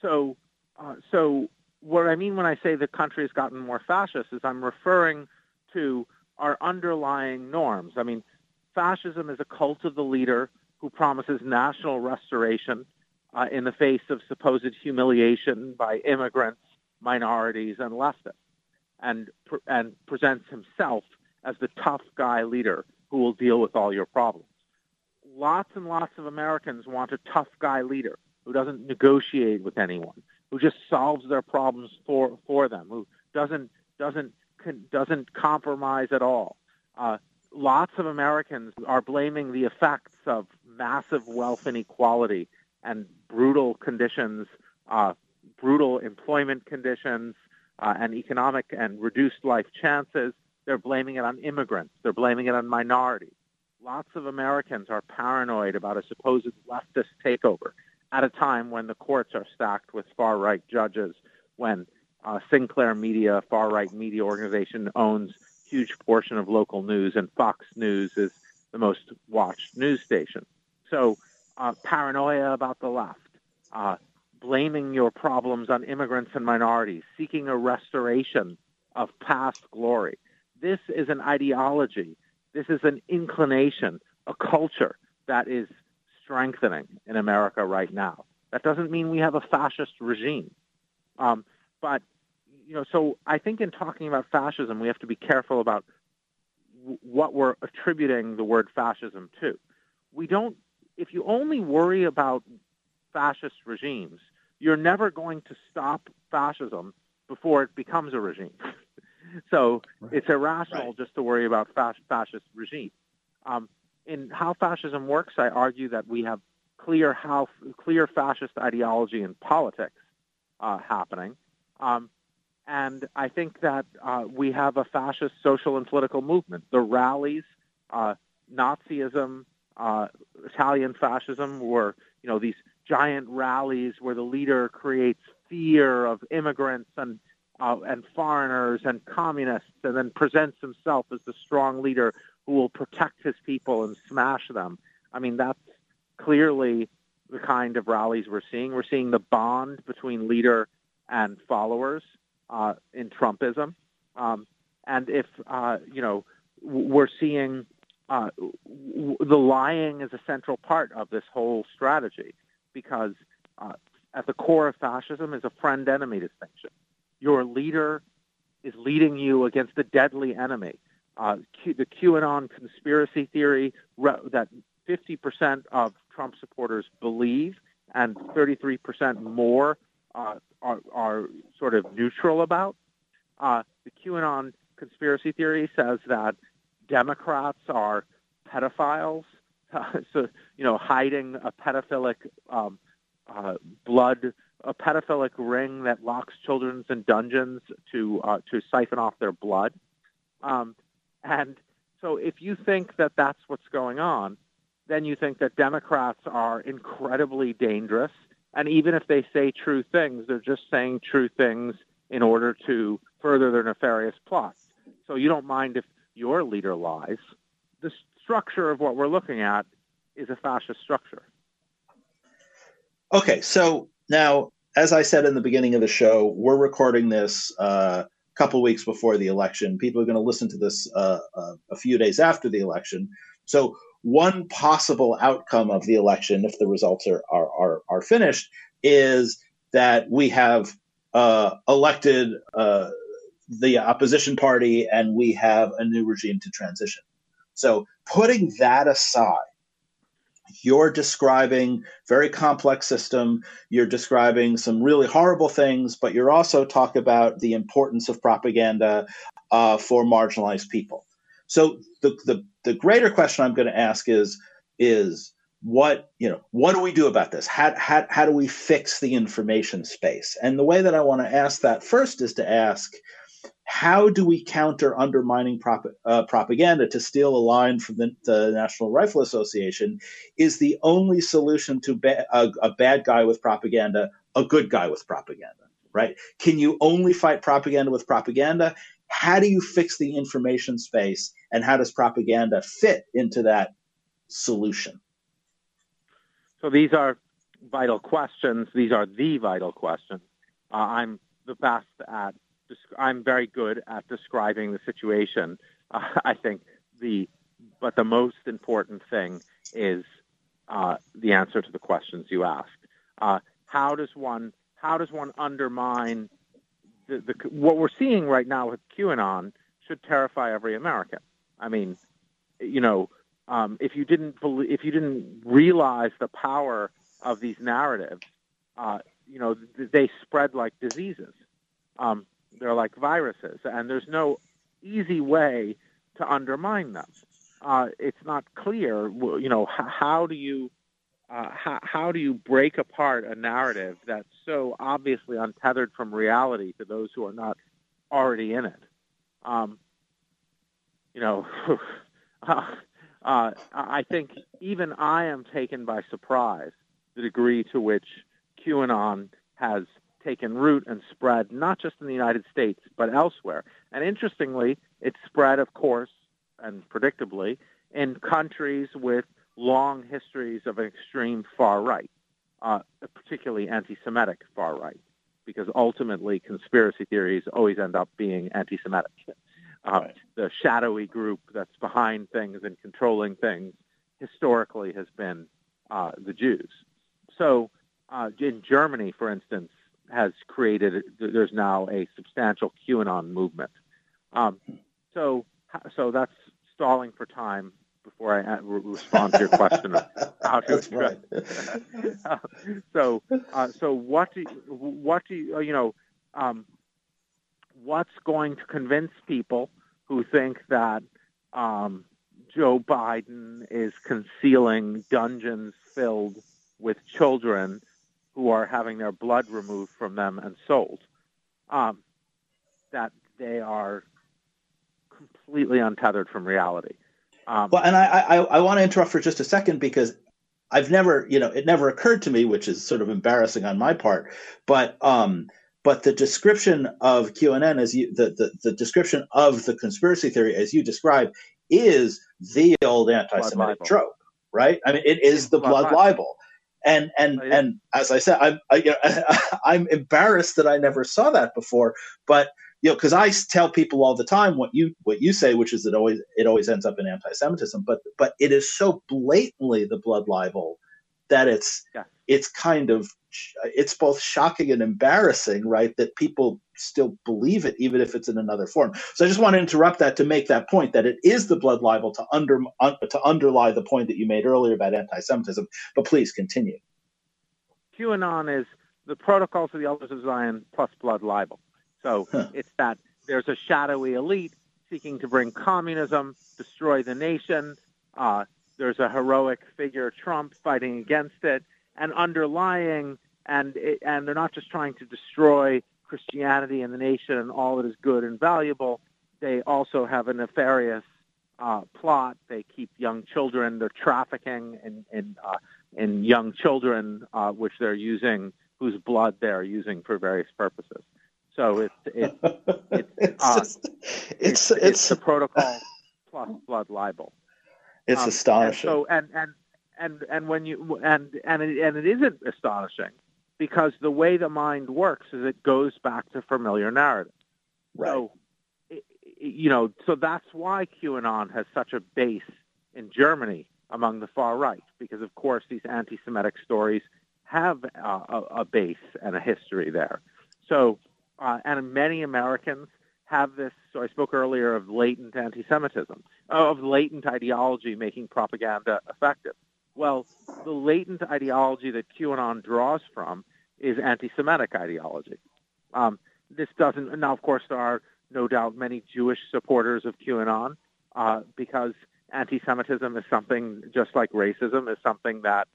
so, so what I mean when I say the country has gotten more fascist is I'm referring to our underlying norms. I mean, fascism is a cult of the leader who promises national restoration uh, in the face of supposed humiliation by immigrants, minorities, and leftists, and and presents himself as the tough guy leader who will deal with all your problems. Lots and lots of Americans want a tough guy leader who doesn't negotiate with anyone, who just solves their problems for for them, who doesn't doesn't doesn't compromise at all. Uh, lots of Americans are blaming the effects of massive wealth inequality and brutal conditions, uh, brutal employment conditions, uh, and economic and reduced life chances. They're blaming it on immigrants. They're blaming it on minorities. Lots of Americans are paranoid about a supposed leftist takeover at a time when the courts are stacked with far right judges, when uh, Sinclair Media, far right media organization, owns huge portion of local news, and Fox News is the most watched news station. So, uh, paranoia about the left, uh, blaming your problems on immigrants and minorities, seeking a restoration of past glory. This is an ideology. This is an inclination, a culture that is strengthening in America right now. That doesn't mean we have a fascist regime. Um, but you know, so I think in talking about fascism, we have to be careful about w- what we're attributing the word fascism to. We don't. If you only worry about fascist regimes, you're never going to stop fascism before it becomes a regime. so right. it's irrational right. just to worry about fascist regimes. Um, in how fascism works, I argue that we have clear how clear fascist ideology in politics uh, happening. Um, and I think that uh, we have a fascist social and political movement. The rallies, uh, Nazism, uh, Italian fascism were, you know, these giant rallies where the leader creates fear of immigrants and uh, and foreigners and communists, and then presents himself as the strong leader who will protect his people and smash them. I mean, that's clearly the kind of rallies we're seeing. We're seeing the bond between leader and followers uh, in Trumpism. Um, and if, uh, you know, we're seeing uh, the lying is a central part of this whole strategy because uh, at the core of fascism is a friend enemy distinction. Your leader is leading you against a deadly enemy. Uh, Q, the QAnon conspiracy theory re- that 50% of Trump supporters believe and 33% more uh, are, are sort of neutral about. Uh, the QAnon conspiracy theory says that Democrats are pedophiles, so you know, hiding a pedophilic um, uh, blood, a pedophilic ring that locks children in dungeons to uh, to siphon off their blood. Um, and so, if you think that that's what's going on, then you think that Democrats are incredibly dangerous and even if they say true things, they're just saying true things in order to further their nefarious plots. So you don't mind if your leader lies. The structure of what we're looking at is a fascist structure. Okay, so now, as I said in the beginning of the show, we're recording this uh, a couple weeks before the election. People are going to listen to this uh, uh, a few days after the election. So one possible outcome of the election, if the results are are are, are finished, is that we have uh, elected uh, the opposition party and we have a new regime to transition. So putting that aside, you're describing very complex system you're describing some really horrible things but you're also talk about the importance of propaganda uh, for marginalized people So the, the, the greater question I'm going to ask is, is what, you know, what do we do about this? How, how, how do we fix the information space? And the way that I want to ask that first is to ask, how do we counter undermining prop, uh, propaganda to steal a line from the, the, National Rifle Association is the only solution to ba- a, a bad guy with propaganda, a good guy with propaganda, right? Can you only fight propaganda with propaganda? How do you fix the information space and how does propaganda fit into that solution? So these are vital questions. These are the vital questions. Uh, I'm the best at. I'm very good at describing the situation. Uh, I think the, but the most important thing is uh, the answer to the questions you asked. Uh, how does one how does one undermine the, the, what we're seeing right now with QAnon should terrify every American. I mean, you know, um, if you didn't believe, if you didn't realize the power of these narratives, uh, you know, they spread like diseases. Um, they're like viruses, and there's no easy way to undermine them. Uh, it's not clear, you know, how, how do you uh, how, how do you break apart a narrative that's so obviously untethered from reality to those who are not already in it? Um, you know, uh, uh, I think even I am taken by surprise the degree to which QAnon has taken root and spread, not just in the United States, but elsewhere. And interestingly, it's spread, of course, and predictably, in countries with long histories of extreme far right, uh, particularly anti-Semitic far right, because ultimately conspiracy theories always end up being anti-Semitic. Uh, right. The shadowy group that's behind things and controlling things historically has been uh, the Jews. So uh, in Germany, for instance, has created there's now a substantial QAnon movement. Um, so so that's stalling for time before I respond to your question of how to address. Right. so, uh, so what do you, what do you, you know, um, what's going to convince people who think that um, Joe Biden is concealing dungeons filled with children who are having their blood removed from them and sold? Um, that they are completely untethered from reality. Um, well, and I, I, I want to interrupt for just a second because I've never, you know, it never occurred to me, which is sort of embarrassing on my part, but um, but the description of QAnon as you, the, the, the description of the conspiracy theory as you describe is the old anti-Semitic trope, right? I mean, it is the blood, blood libel. And and and as I said, I'm I, you know, I'm embarrassed that I never saw that before. But you know, because I tell people all the time what you what you say, which is that always it always ends up in anti-Semitism, but but it is so blatantly the blood libel that it's yeah. it's kind of it's both shocking and embarrassing, right? That people still believe it, even if it's in another form. So I just want to interrupt that to make that point that it is the blood libel to under un, to underlie the point that you made earlier about anti-Semitism. But please continue. QAnon is the protocols of the elders of Zion plus blood libel. So huh. it's that there's a shadowy elite seeking to bring communism, destroy the nation. Uh, there's a heroic figure, Trump, fighting against it, and underlying, and it, and they're not just trying to destroy Christianity and the nation and all that is good and valuable. They also have a nefarious uh, plot. They keep young children. They're trafficking in in, uh, in young children, uh, which they're using, whose blood they're using for various purposes. So it's it's it's it's, uh, just, it's, it's, it's, it's the protocol plus blood libel. It's um, astonishing. And so and and and and when you and and it, and it isn't astonishing because the way the mind works is it goes back to familiar narrative. Right. So you know, so that's why QAnon has such a base in Germany among the far right, because of course these anti-Semitic stories have uh, a, a base and a history there. So uh, and many Americans have this. So I spoke earlier of latent anti-Semitism, of latent ideology making propaganda effective. Well, the latent ideology that QAnon draws from is anti-Semitic ideology. Um, this doesn't. Now, of course, there are no doubt many Jewish supporters of QAnon, uh, because anti-Semitism is something just like racism is something that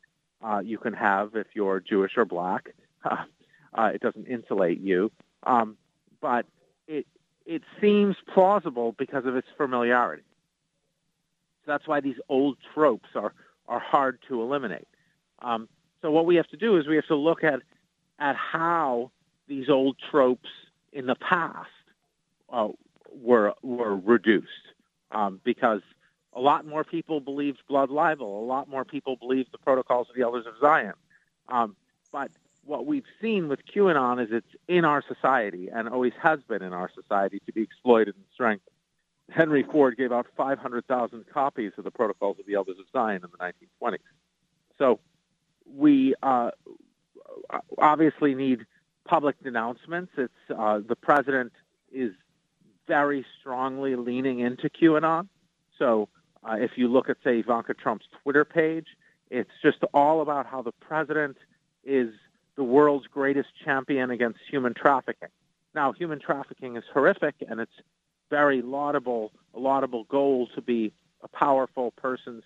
uh, you can have if you're Jewish or black. Uh, it doesn't insulate you, um, but it it seems plausible because of its familiarity. So that's why these old tropes are are hard to eliminate. Um, so what we have to do is we have to look at at how these old tropes in the past uh, were were reduced um, because a lot more people believed blood libel, a lot more people believed the protocols of the elders of Zion. Um, but what we've seen with QAnon is it's in our society and always has been in our society to be exploited and strengthened. Henry Ford gave out 500,000 copies of the Protocols of the Elders of Zion in the 1920s. So we uh, obviously need public denouncements. It's uh, the president is very strongly leaning into QAnon. So uh, if you look at, say, Ivanka Trump's Twitter page, it's just all about how the president is the world's greatest champion against human trafficking. Now, human trafficking is horrific, and it's very laudable, laudable goal to be a powerful person's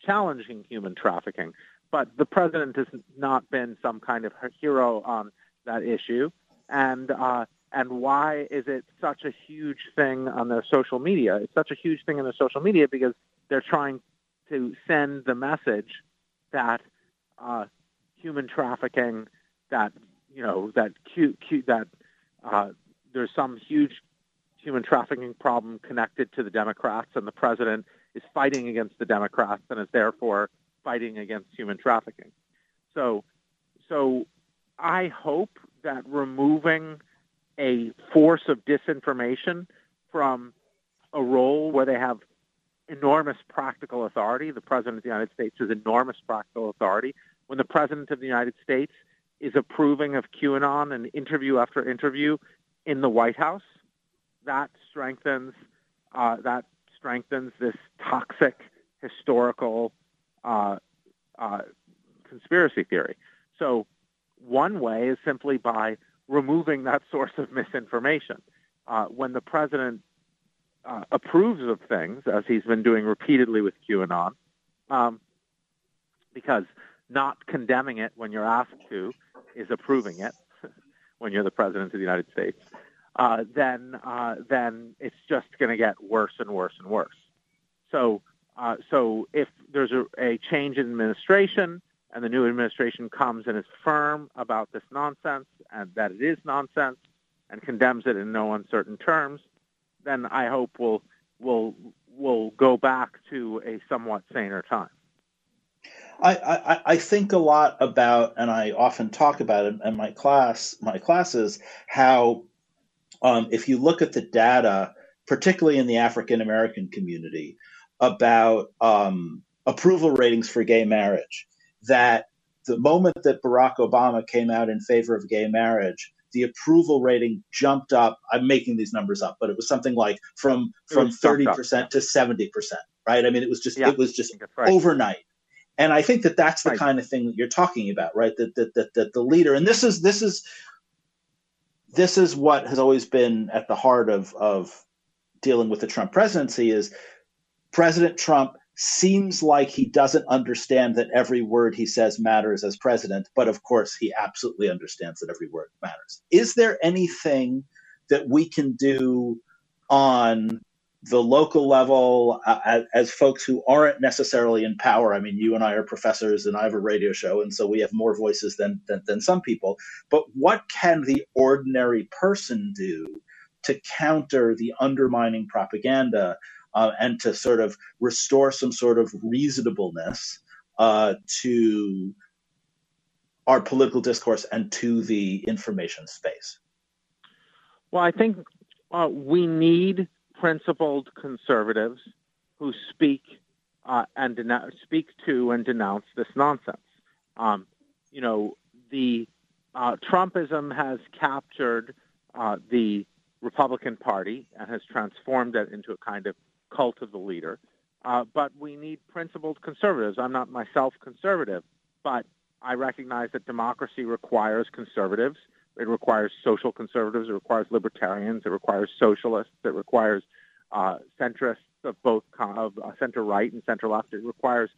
challenging human trafficking. But the president has not been some kind of hero on that issue, and uh, and why is it such a huge thing on their social media? It's such a huge thing on their social media because they're trying to send the message that uh, human trafficking, that you know, that cute, cute, that uh, there's some huge human trafficking problem connected to the Democrats, and the president is fighting against the Democrats and is therefore fighting against human trafficking. So, so I hope that removing a force of disinformation from a role where they have enormous practical authority. The President of the United States has enormous practical authority. When the President of the United States is approving of QAnon and interview after interview in the White House, that strengthens uh, that strengthens this toxic historical uh, uh, conspiracy theory. So one way is simply by removing that source of misinformation. Uh, when the president uh, approves of things, as he's been doing repeatedly with QAnon, um, because not condemning it when you're asked to is approving it when you're the president of the United States, uh, then uh, then it's just going to get worse and worse and worse. So uh, so if there's a, a change in administration and the new administration comes and is firm about this nonsense and that it is nonsense and condemns it in no uncertain terms, then I hope we'll we'll we'll go back to a somewhat saner time. I, I, I think a lot about, and I often talk about it in my class, my classes, how um, if you look at the data, particularly in the African American community, about um, approval ratings for gay marriage, that the moment that Barack Obama came out in favor of gay marriage, the approval rating jumped up. I'm making these numbers up, but it was something like from from 30% to 70%, right? I mean, it was just yeah, it was just right. overnight. And I think that that's the right. kind of thing that you're talking about, right? That, that that that the leader, and this is this is this is what has always been at the heart of of dealing with the Trump presidency is President Trump seems like he doesn't understand that every word he says matters as president, but of course he absolutely understands that every word matters. Is there anything that we can do on the local level uh, as, as, folks who aren't necessarily in power? I mean, you and I are professors, and I have a radio show, and so we have more voices than, than, than some people. But what can the ordinary person do to counter the undermining propaganda? uh, and to sort of restore some sort of reasonableness uh, to our political discourse and to the information space? Well, I think uh, we need principled conservatives who speak uh, and speak to and denounce this nonsense. Um, you know, the uh, Trumpism has captured uh, the Republican Party and has transformed it into a kind of cult of the leader. Uh, but we need principled conservatives. I'm not myself conservative, but I recognize that democracy requires conservatives. It requires social conservatives. It requires libertarians. It requires socialists. It requires uh, centrists of both of center right and center left. It requires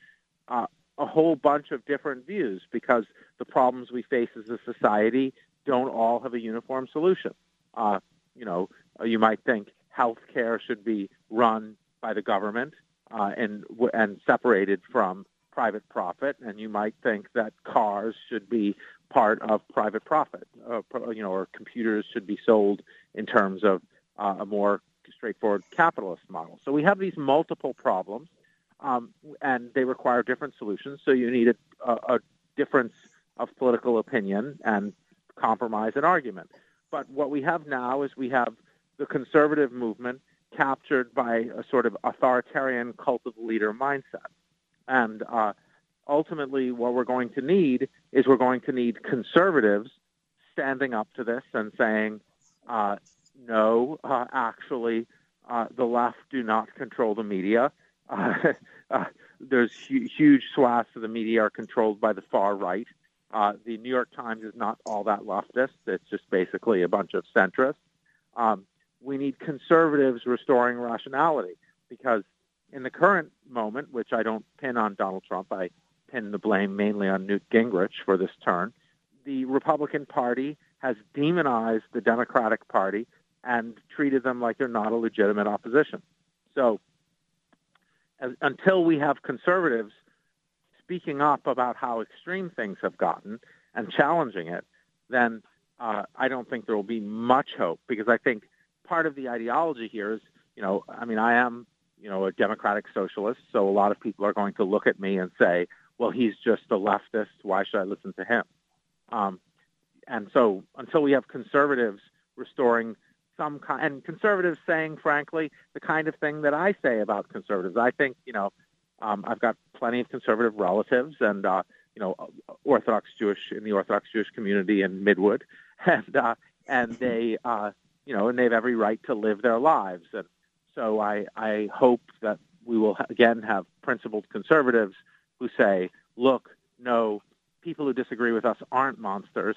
uh, a whole bunch of different views because the problems we face as a society don't all have a uniform solution. Uh, you know, you might think health care should be run by the government uh, and and separated from private profit, and you might think that cars should be part of private profit, uh, you know, or computers should be sold in terms of uh, a more straightforward capitalist model. So we have these multiple problems, um, and they require different solutions. So you need a, a, difference of political opinion and compromise and argument. But what we have now is we have the conservative movement captured by a sort of authoritarian cult of leader mindset. And uh, ultimately, what we're going to need is we're going to need conservatives standing up to this and saying, uh, no, uh, actually, uh, the left do not control the media. Uh, there's hu- huge swaths of the media are controlled by the far right. Uh, the New York Times is not all that leftist. It's just basically a bunch of centrists. Um, we need conservatives restoring rationality because in the current moment, which I don't pin on Donald Trump, I pin the blame mainly on Newt Gingrich for this turn. The Republican Party has demonized the Democratic Party and treated them like they're not a legitimate opposition. So as, until we have conservatives speaking up about how extreme things have gotten and challenging it, then uh, I don't think there will be much hope because I think part of the ideology here is, you know, I mean, I am, you know, a democratic socialist, so a lot of people are going to look at me and say, well, he's just a leftist. Why should I listen to him? Um, and so until we have conservatives restoring some kind, and conservatives saying, frankly, the kind of thing that I say about conservatives. I think, you know, um, I've got plenty of conservative relatives and, uh, you know, Orthodox Jewish in the Orthodox Jewish community in Midwood, and uh, and they, uh, you know, and they have every right to live their lives. And so I I hope that we will again have principled conservatives who say, look, no, people who disagree with us aren't monsters.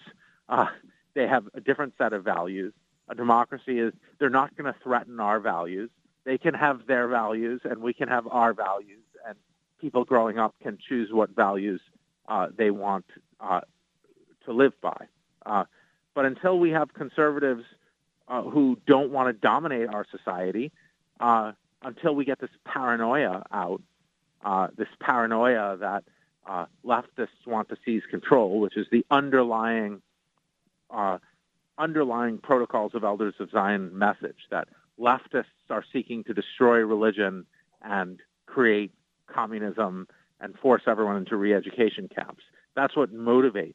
Uh, they have a different set of values a democracy is they're not going to threaten our values. They can have their values, and we can have our values, and people growing up can choose what values uh, they want uh, to live by. Uh, but until we have conservatives uh, who don't want to dominate our society, uh, until we get this paranoia out, uh, this paranoia that uh, leftists want to seize control, which is the underlying uh, underlying protocols of Elders of Zion message that leftists are seeking to destroy religion and create communism and force everyone into re-education camps. That's what motivates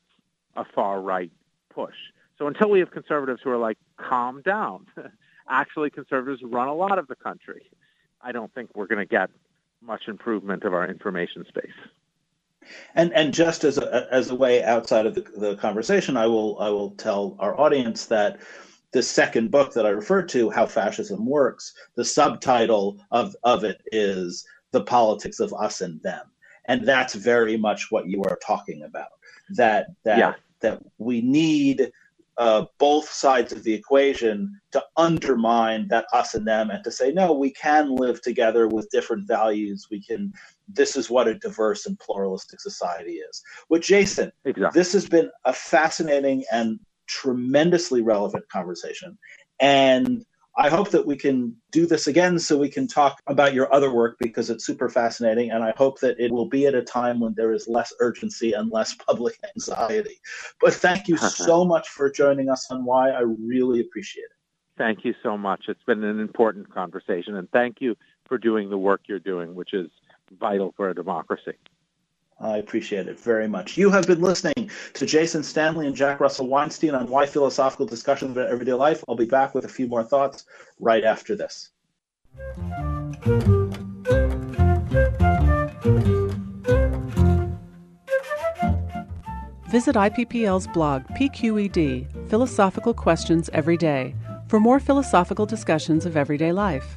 a far right push. So until we have conservatives who are like, calm down, actually conservatives run a lot of the country, I don't think we're going to get much improvement of our information space. And and just as a as a way outside of the, the conversation, I will I will tell our audience that the second book that I referred to, How Fascism Works, the subtitle of, of it is The Politics of Us and Them. And that's very much what you are talking about. That that yeah. that we need uh, both sides of the equation to undermine that us and them and to say no we can live together with different values. We can this is what a diverse and pluralistic society is. With jason exactly. this has been a fascinating and tremendously relevant conversation. And I hope that we can do this again so we can talk about your other work because it's super fascinating. And I hope that it will be at a time when there is less urgency and less public anxiety. But thank you so much for joining us on Why. I really appreciate it. Thank you so much. It's been an important conversation. And thank you for doing the work you're doing, which is vital for a democracy. I appreciate it very much. You have been listening to Jason Stanley and Jack Russell Weinstein on Why Philosophical Discussions about Everyday Life. I'll be back with a few more thoughts right after this. Visit IPPL's blog, PQED Philosophical Questions Every Day, for more philosophical discussions of everyday life.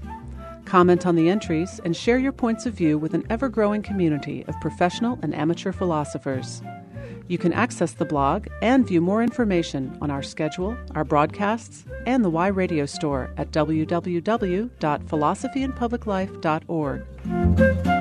Comment on the entries and share your points of view with an ever growing community of professional and amateur philosophers. You can access the blog and view more information on our schedule, our broadcasts, and the Y Radio store at www.philosophyandpubliclife.org.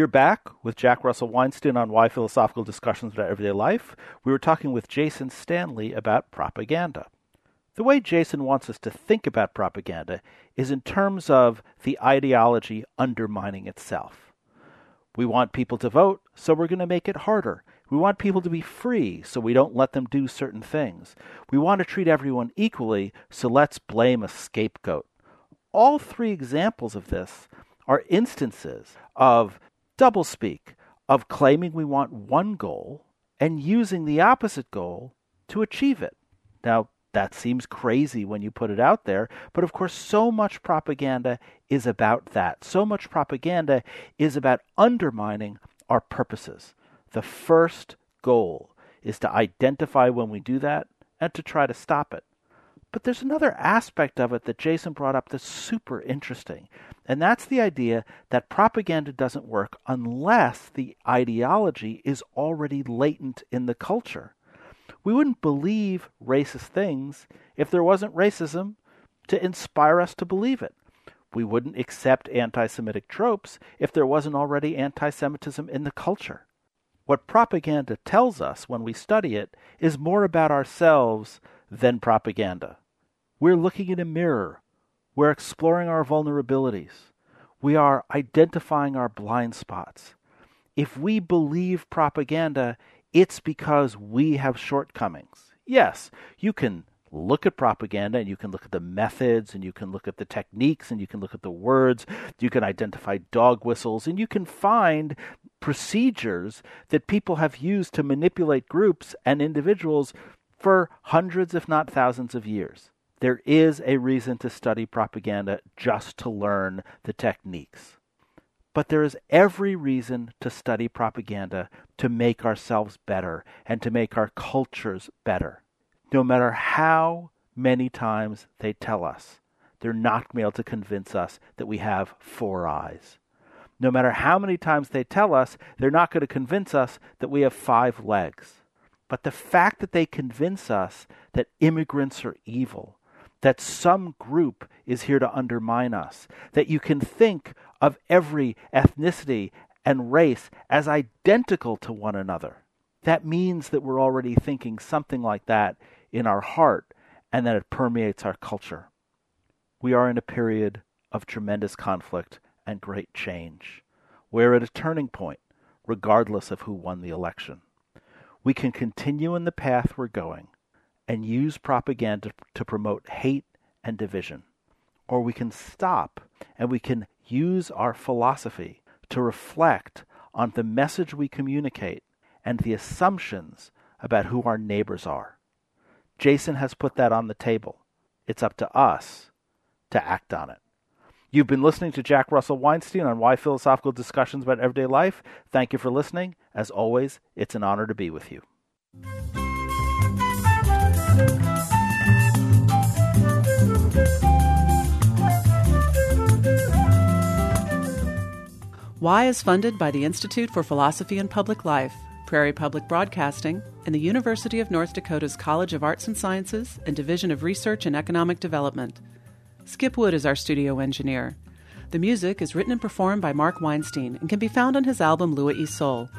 You're back with Jack Russell Weinstein on Why Philosophical Discussions About Everyday Life. We were talking with Jason Stanley about propaganda. The way Jason wants us to think about propaganda is in terms of the ideology undermining itself. We want people to vote, so we're going to make it harder. We want people to be free, so we don't let them do certain things. We want to treat everyone equally, so let's blame a scapegoat. All three examples of this are instances of doublespeak of claiming we want one goal and using the opposite goal to achieve it. Now, that seems crazy when you put it out there, but of course, so much propaganda is about that. So much propaganda is about undermining our purposes. The first goal is to identify when we do that and to try to stop it. But there's another aspect of it that Jason brought up that's super interesting. And that's the idea that propaganda doesn't work unless the ideology is already latent in the culture. We wouldn't believe racist things if there wasn't racism to inspire us to believe it. We wouldn't accept anti Semitic tropes if there wasn't already anti Semitism in the culture. What propaganda tells us when we study it is more about ourselves than propaganda. We're looking in a mirror. We're exploring our vulnerabilities. We are identifying our blind spots. If we believe propaganda, it's because we have shortcomings. Yes, you can look at propaganda and you can look at the methods and you can look at the techniques and you can look at the words. You can identify dog whistles and you can find procedures that people have used to manipulate groups and individuals for hundreds, if not thousands, of years. There is a reason to study propaganda just to learn the techniques. But there is every reason to study propaganda to make ourselves better and to make our cultures better. No matter how many times they tell us, they're not going to convince us that we have four eyes. No matter how many times they tell us, they're not going to convince us that we have five legs. But the fact that they convince us that immigrants are evil, that some group is here to undermine us, that you can think of every ethnicity and race as identical to one another. That means that we're already thinking something like that in our heart and that it permeates our culture. We are in a period of tremendous conflict and great change. We're at a turning point, regardless of who won the election. We can continue in the path we're going and use propaganda to promote hate and division. Or we can stop and we can use our philosophy to reflect on the message we communicate and the assumptions about who our neighbors are. Jason has put that on the table. It's up to us to act on it. You've been listening to Jack Russell Weinstein on Why Philosophical Discussions About Everyday Life. Thank you for listening. As always, it's an honor to be with you. Y is funded by the Institute for Philosophy and Public Life, Prairie Public Broadcasting, and the University of North Dakota's College of Arts and Sciences and Division of Research and Economic Development. Skip Wood is our studio engineer. The music is written and performed by Mark Weinstein and can be found on his album Lua e Sol.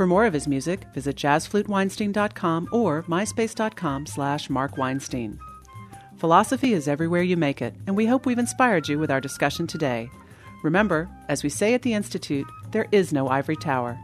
For more of his music, visit jazzfluteweinstein.com or myspace.com slash markweinstein. Philosophy is everywhere you make it, and we hope we've inspired you with our discussion today. Remember, as we say at the Institute, there is no ivory tower.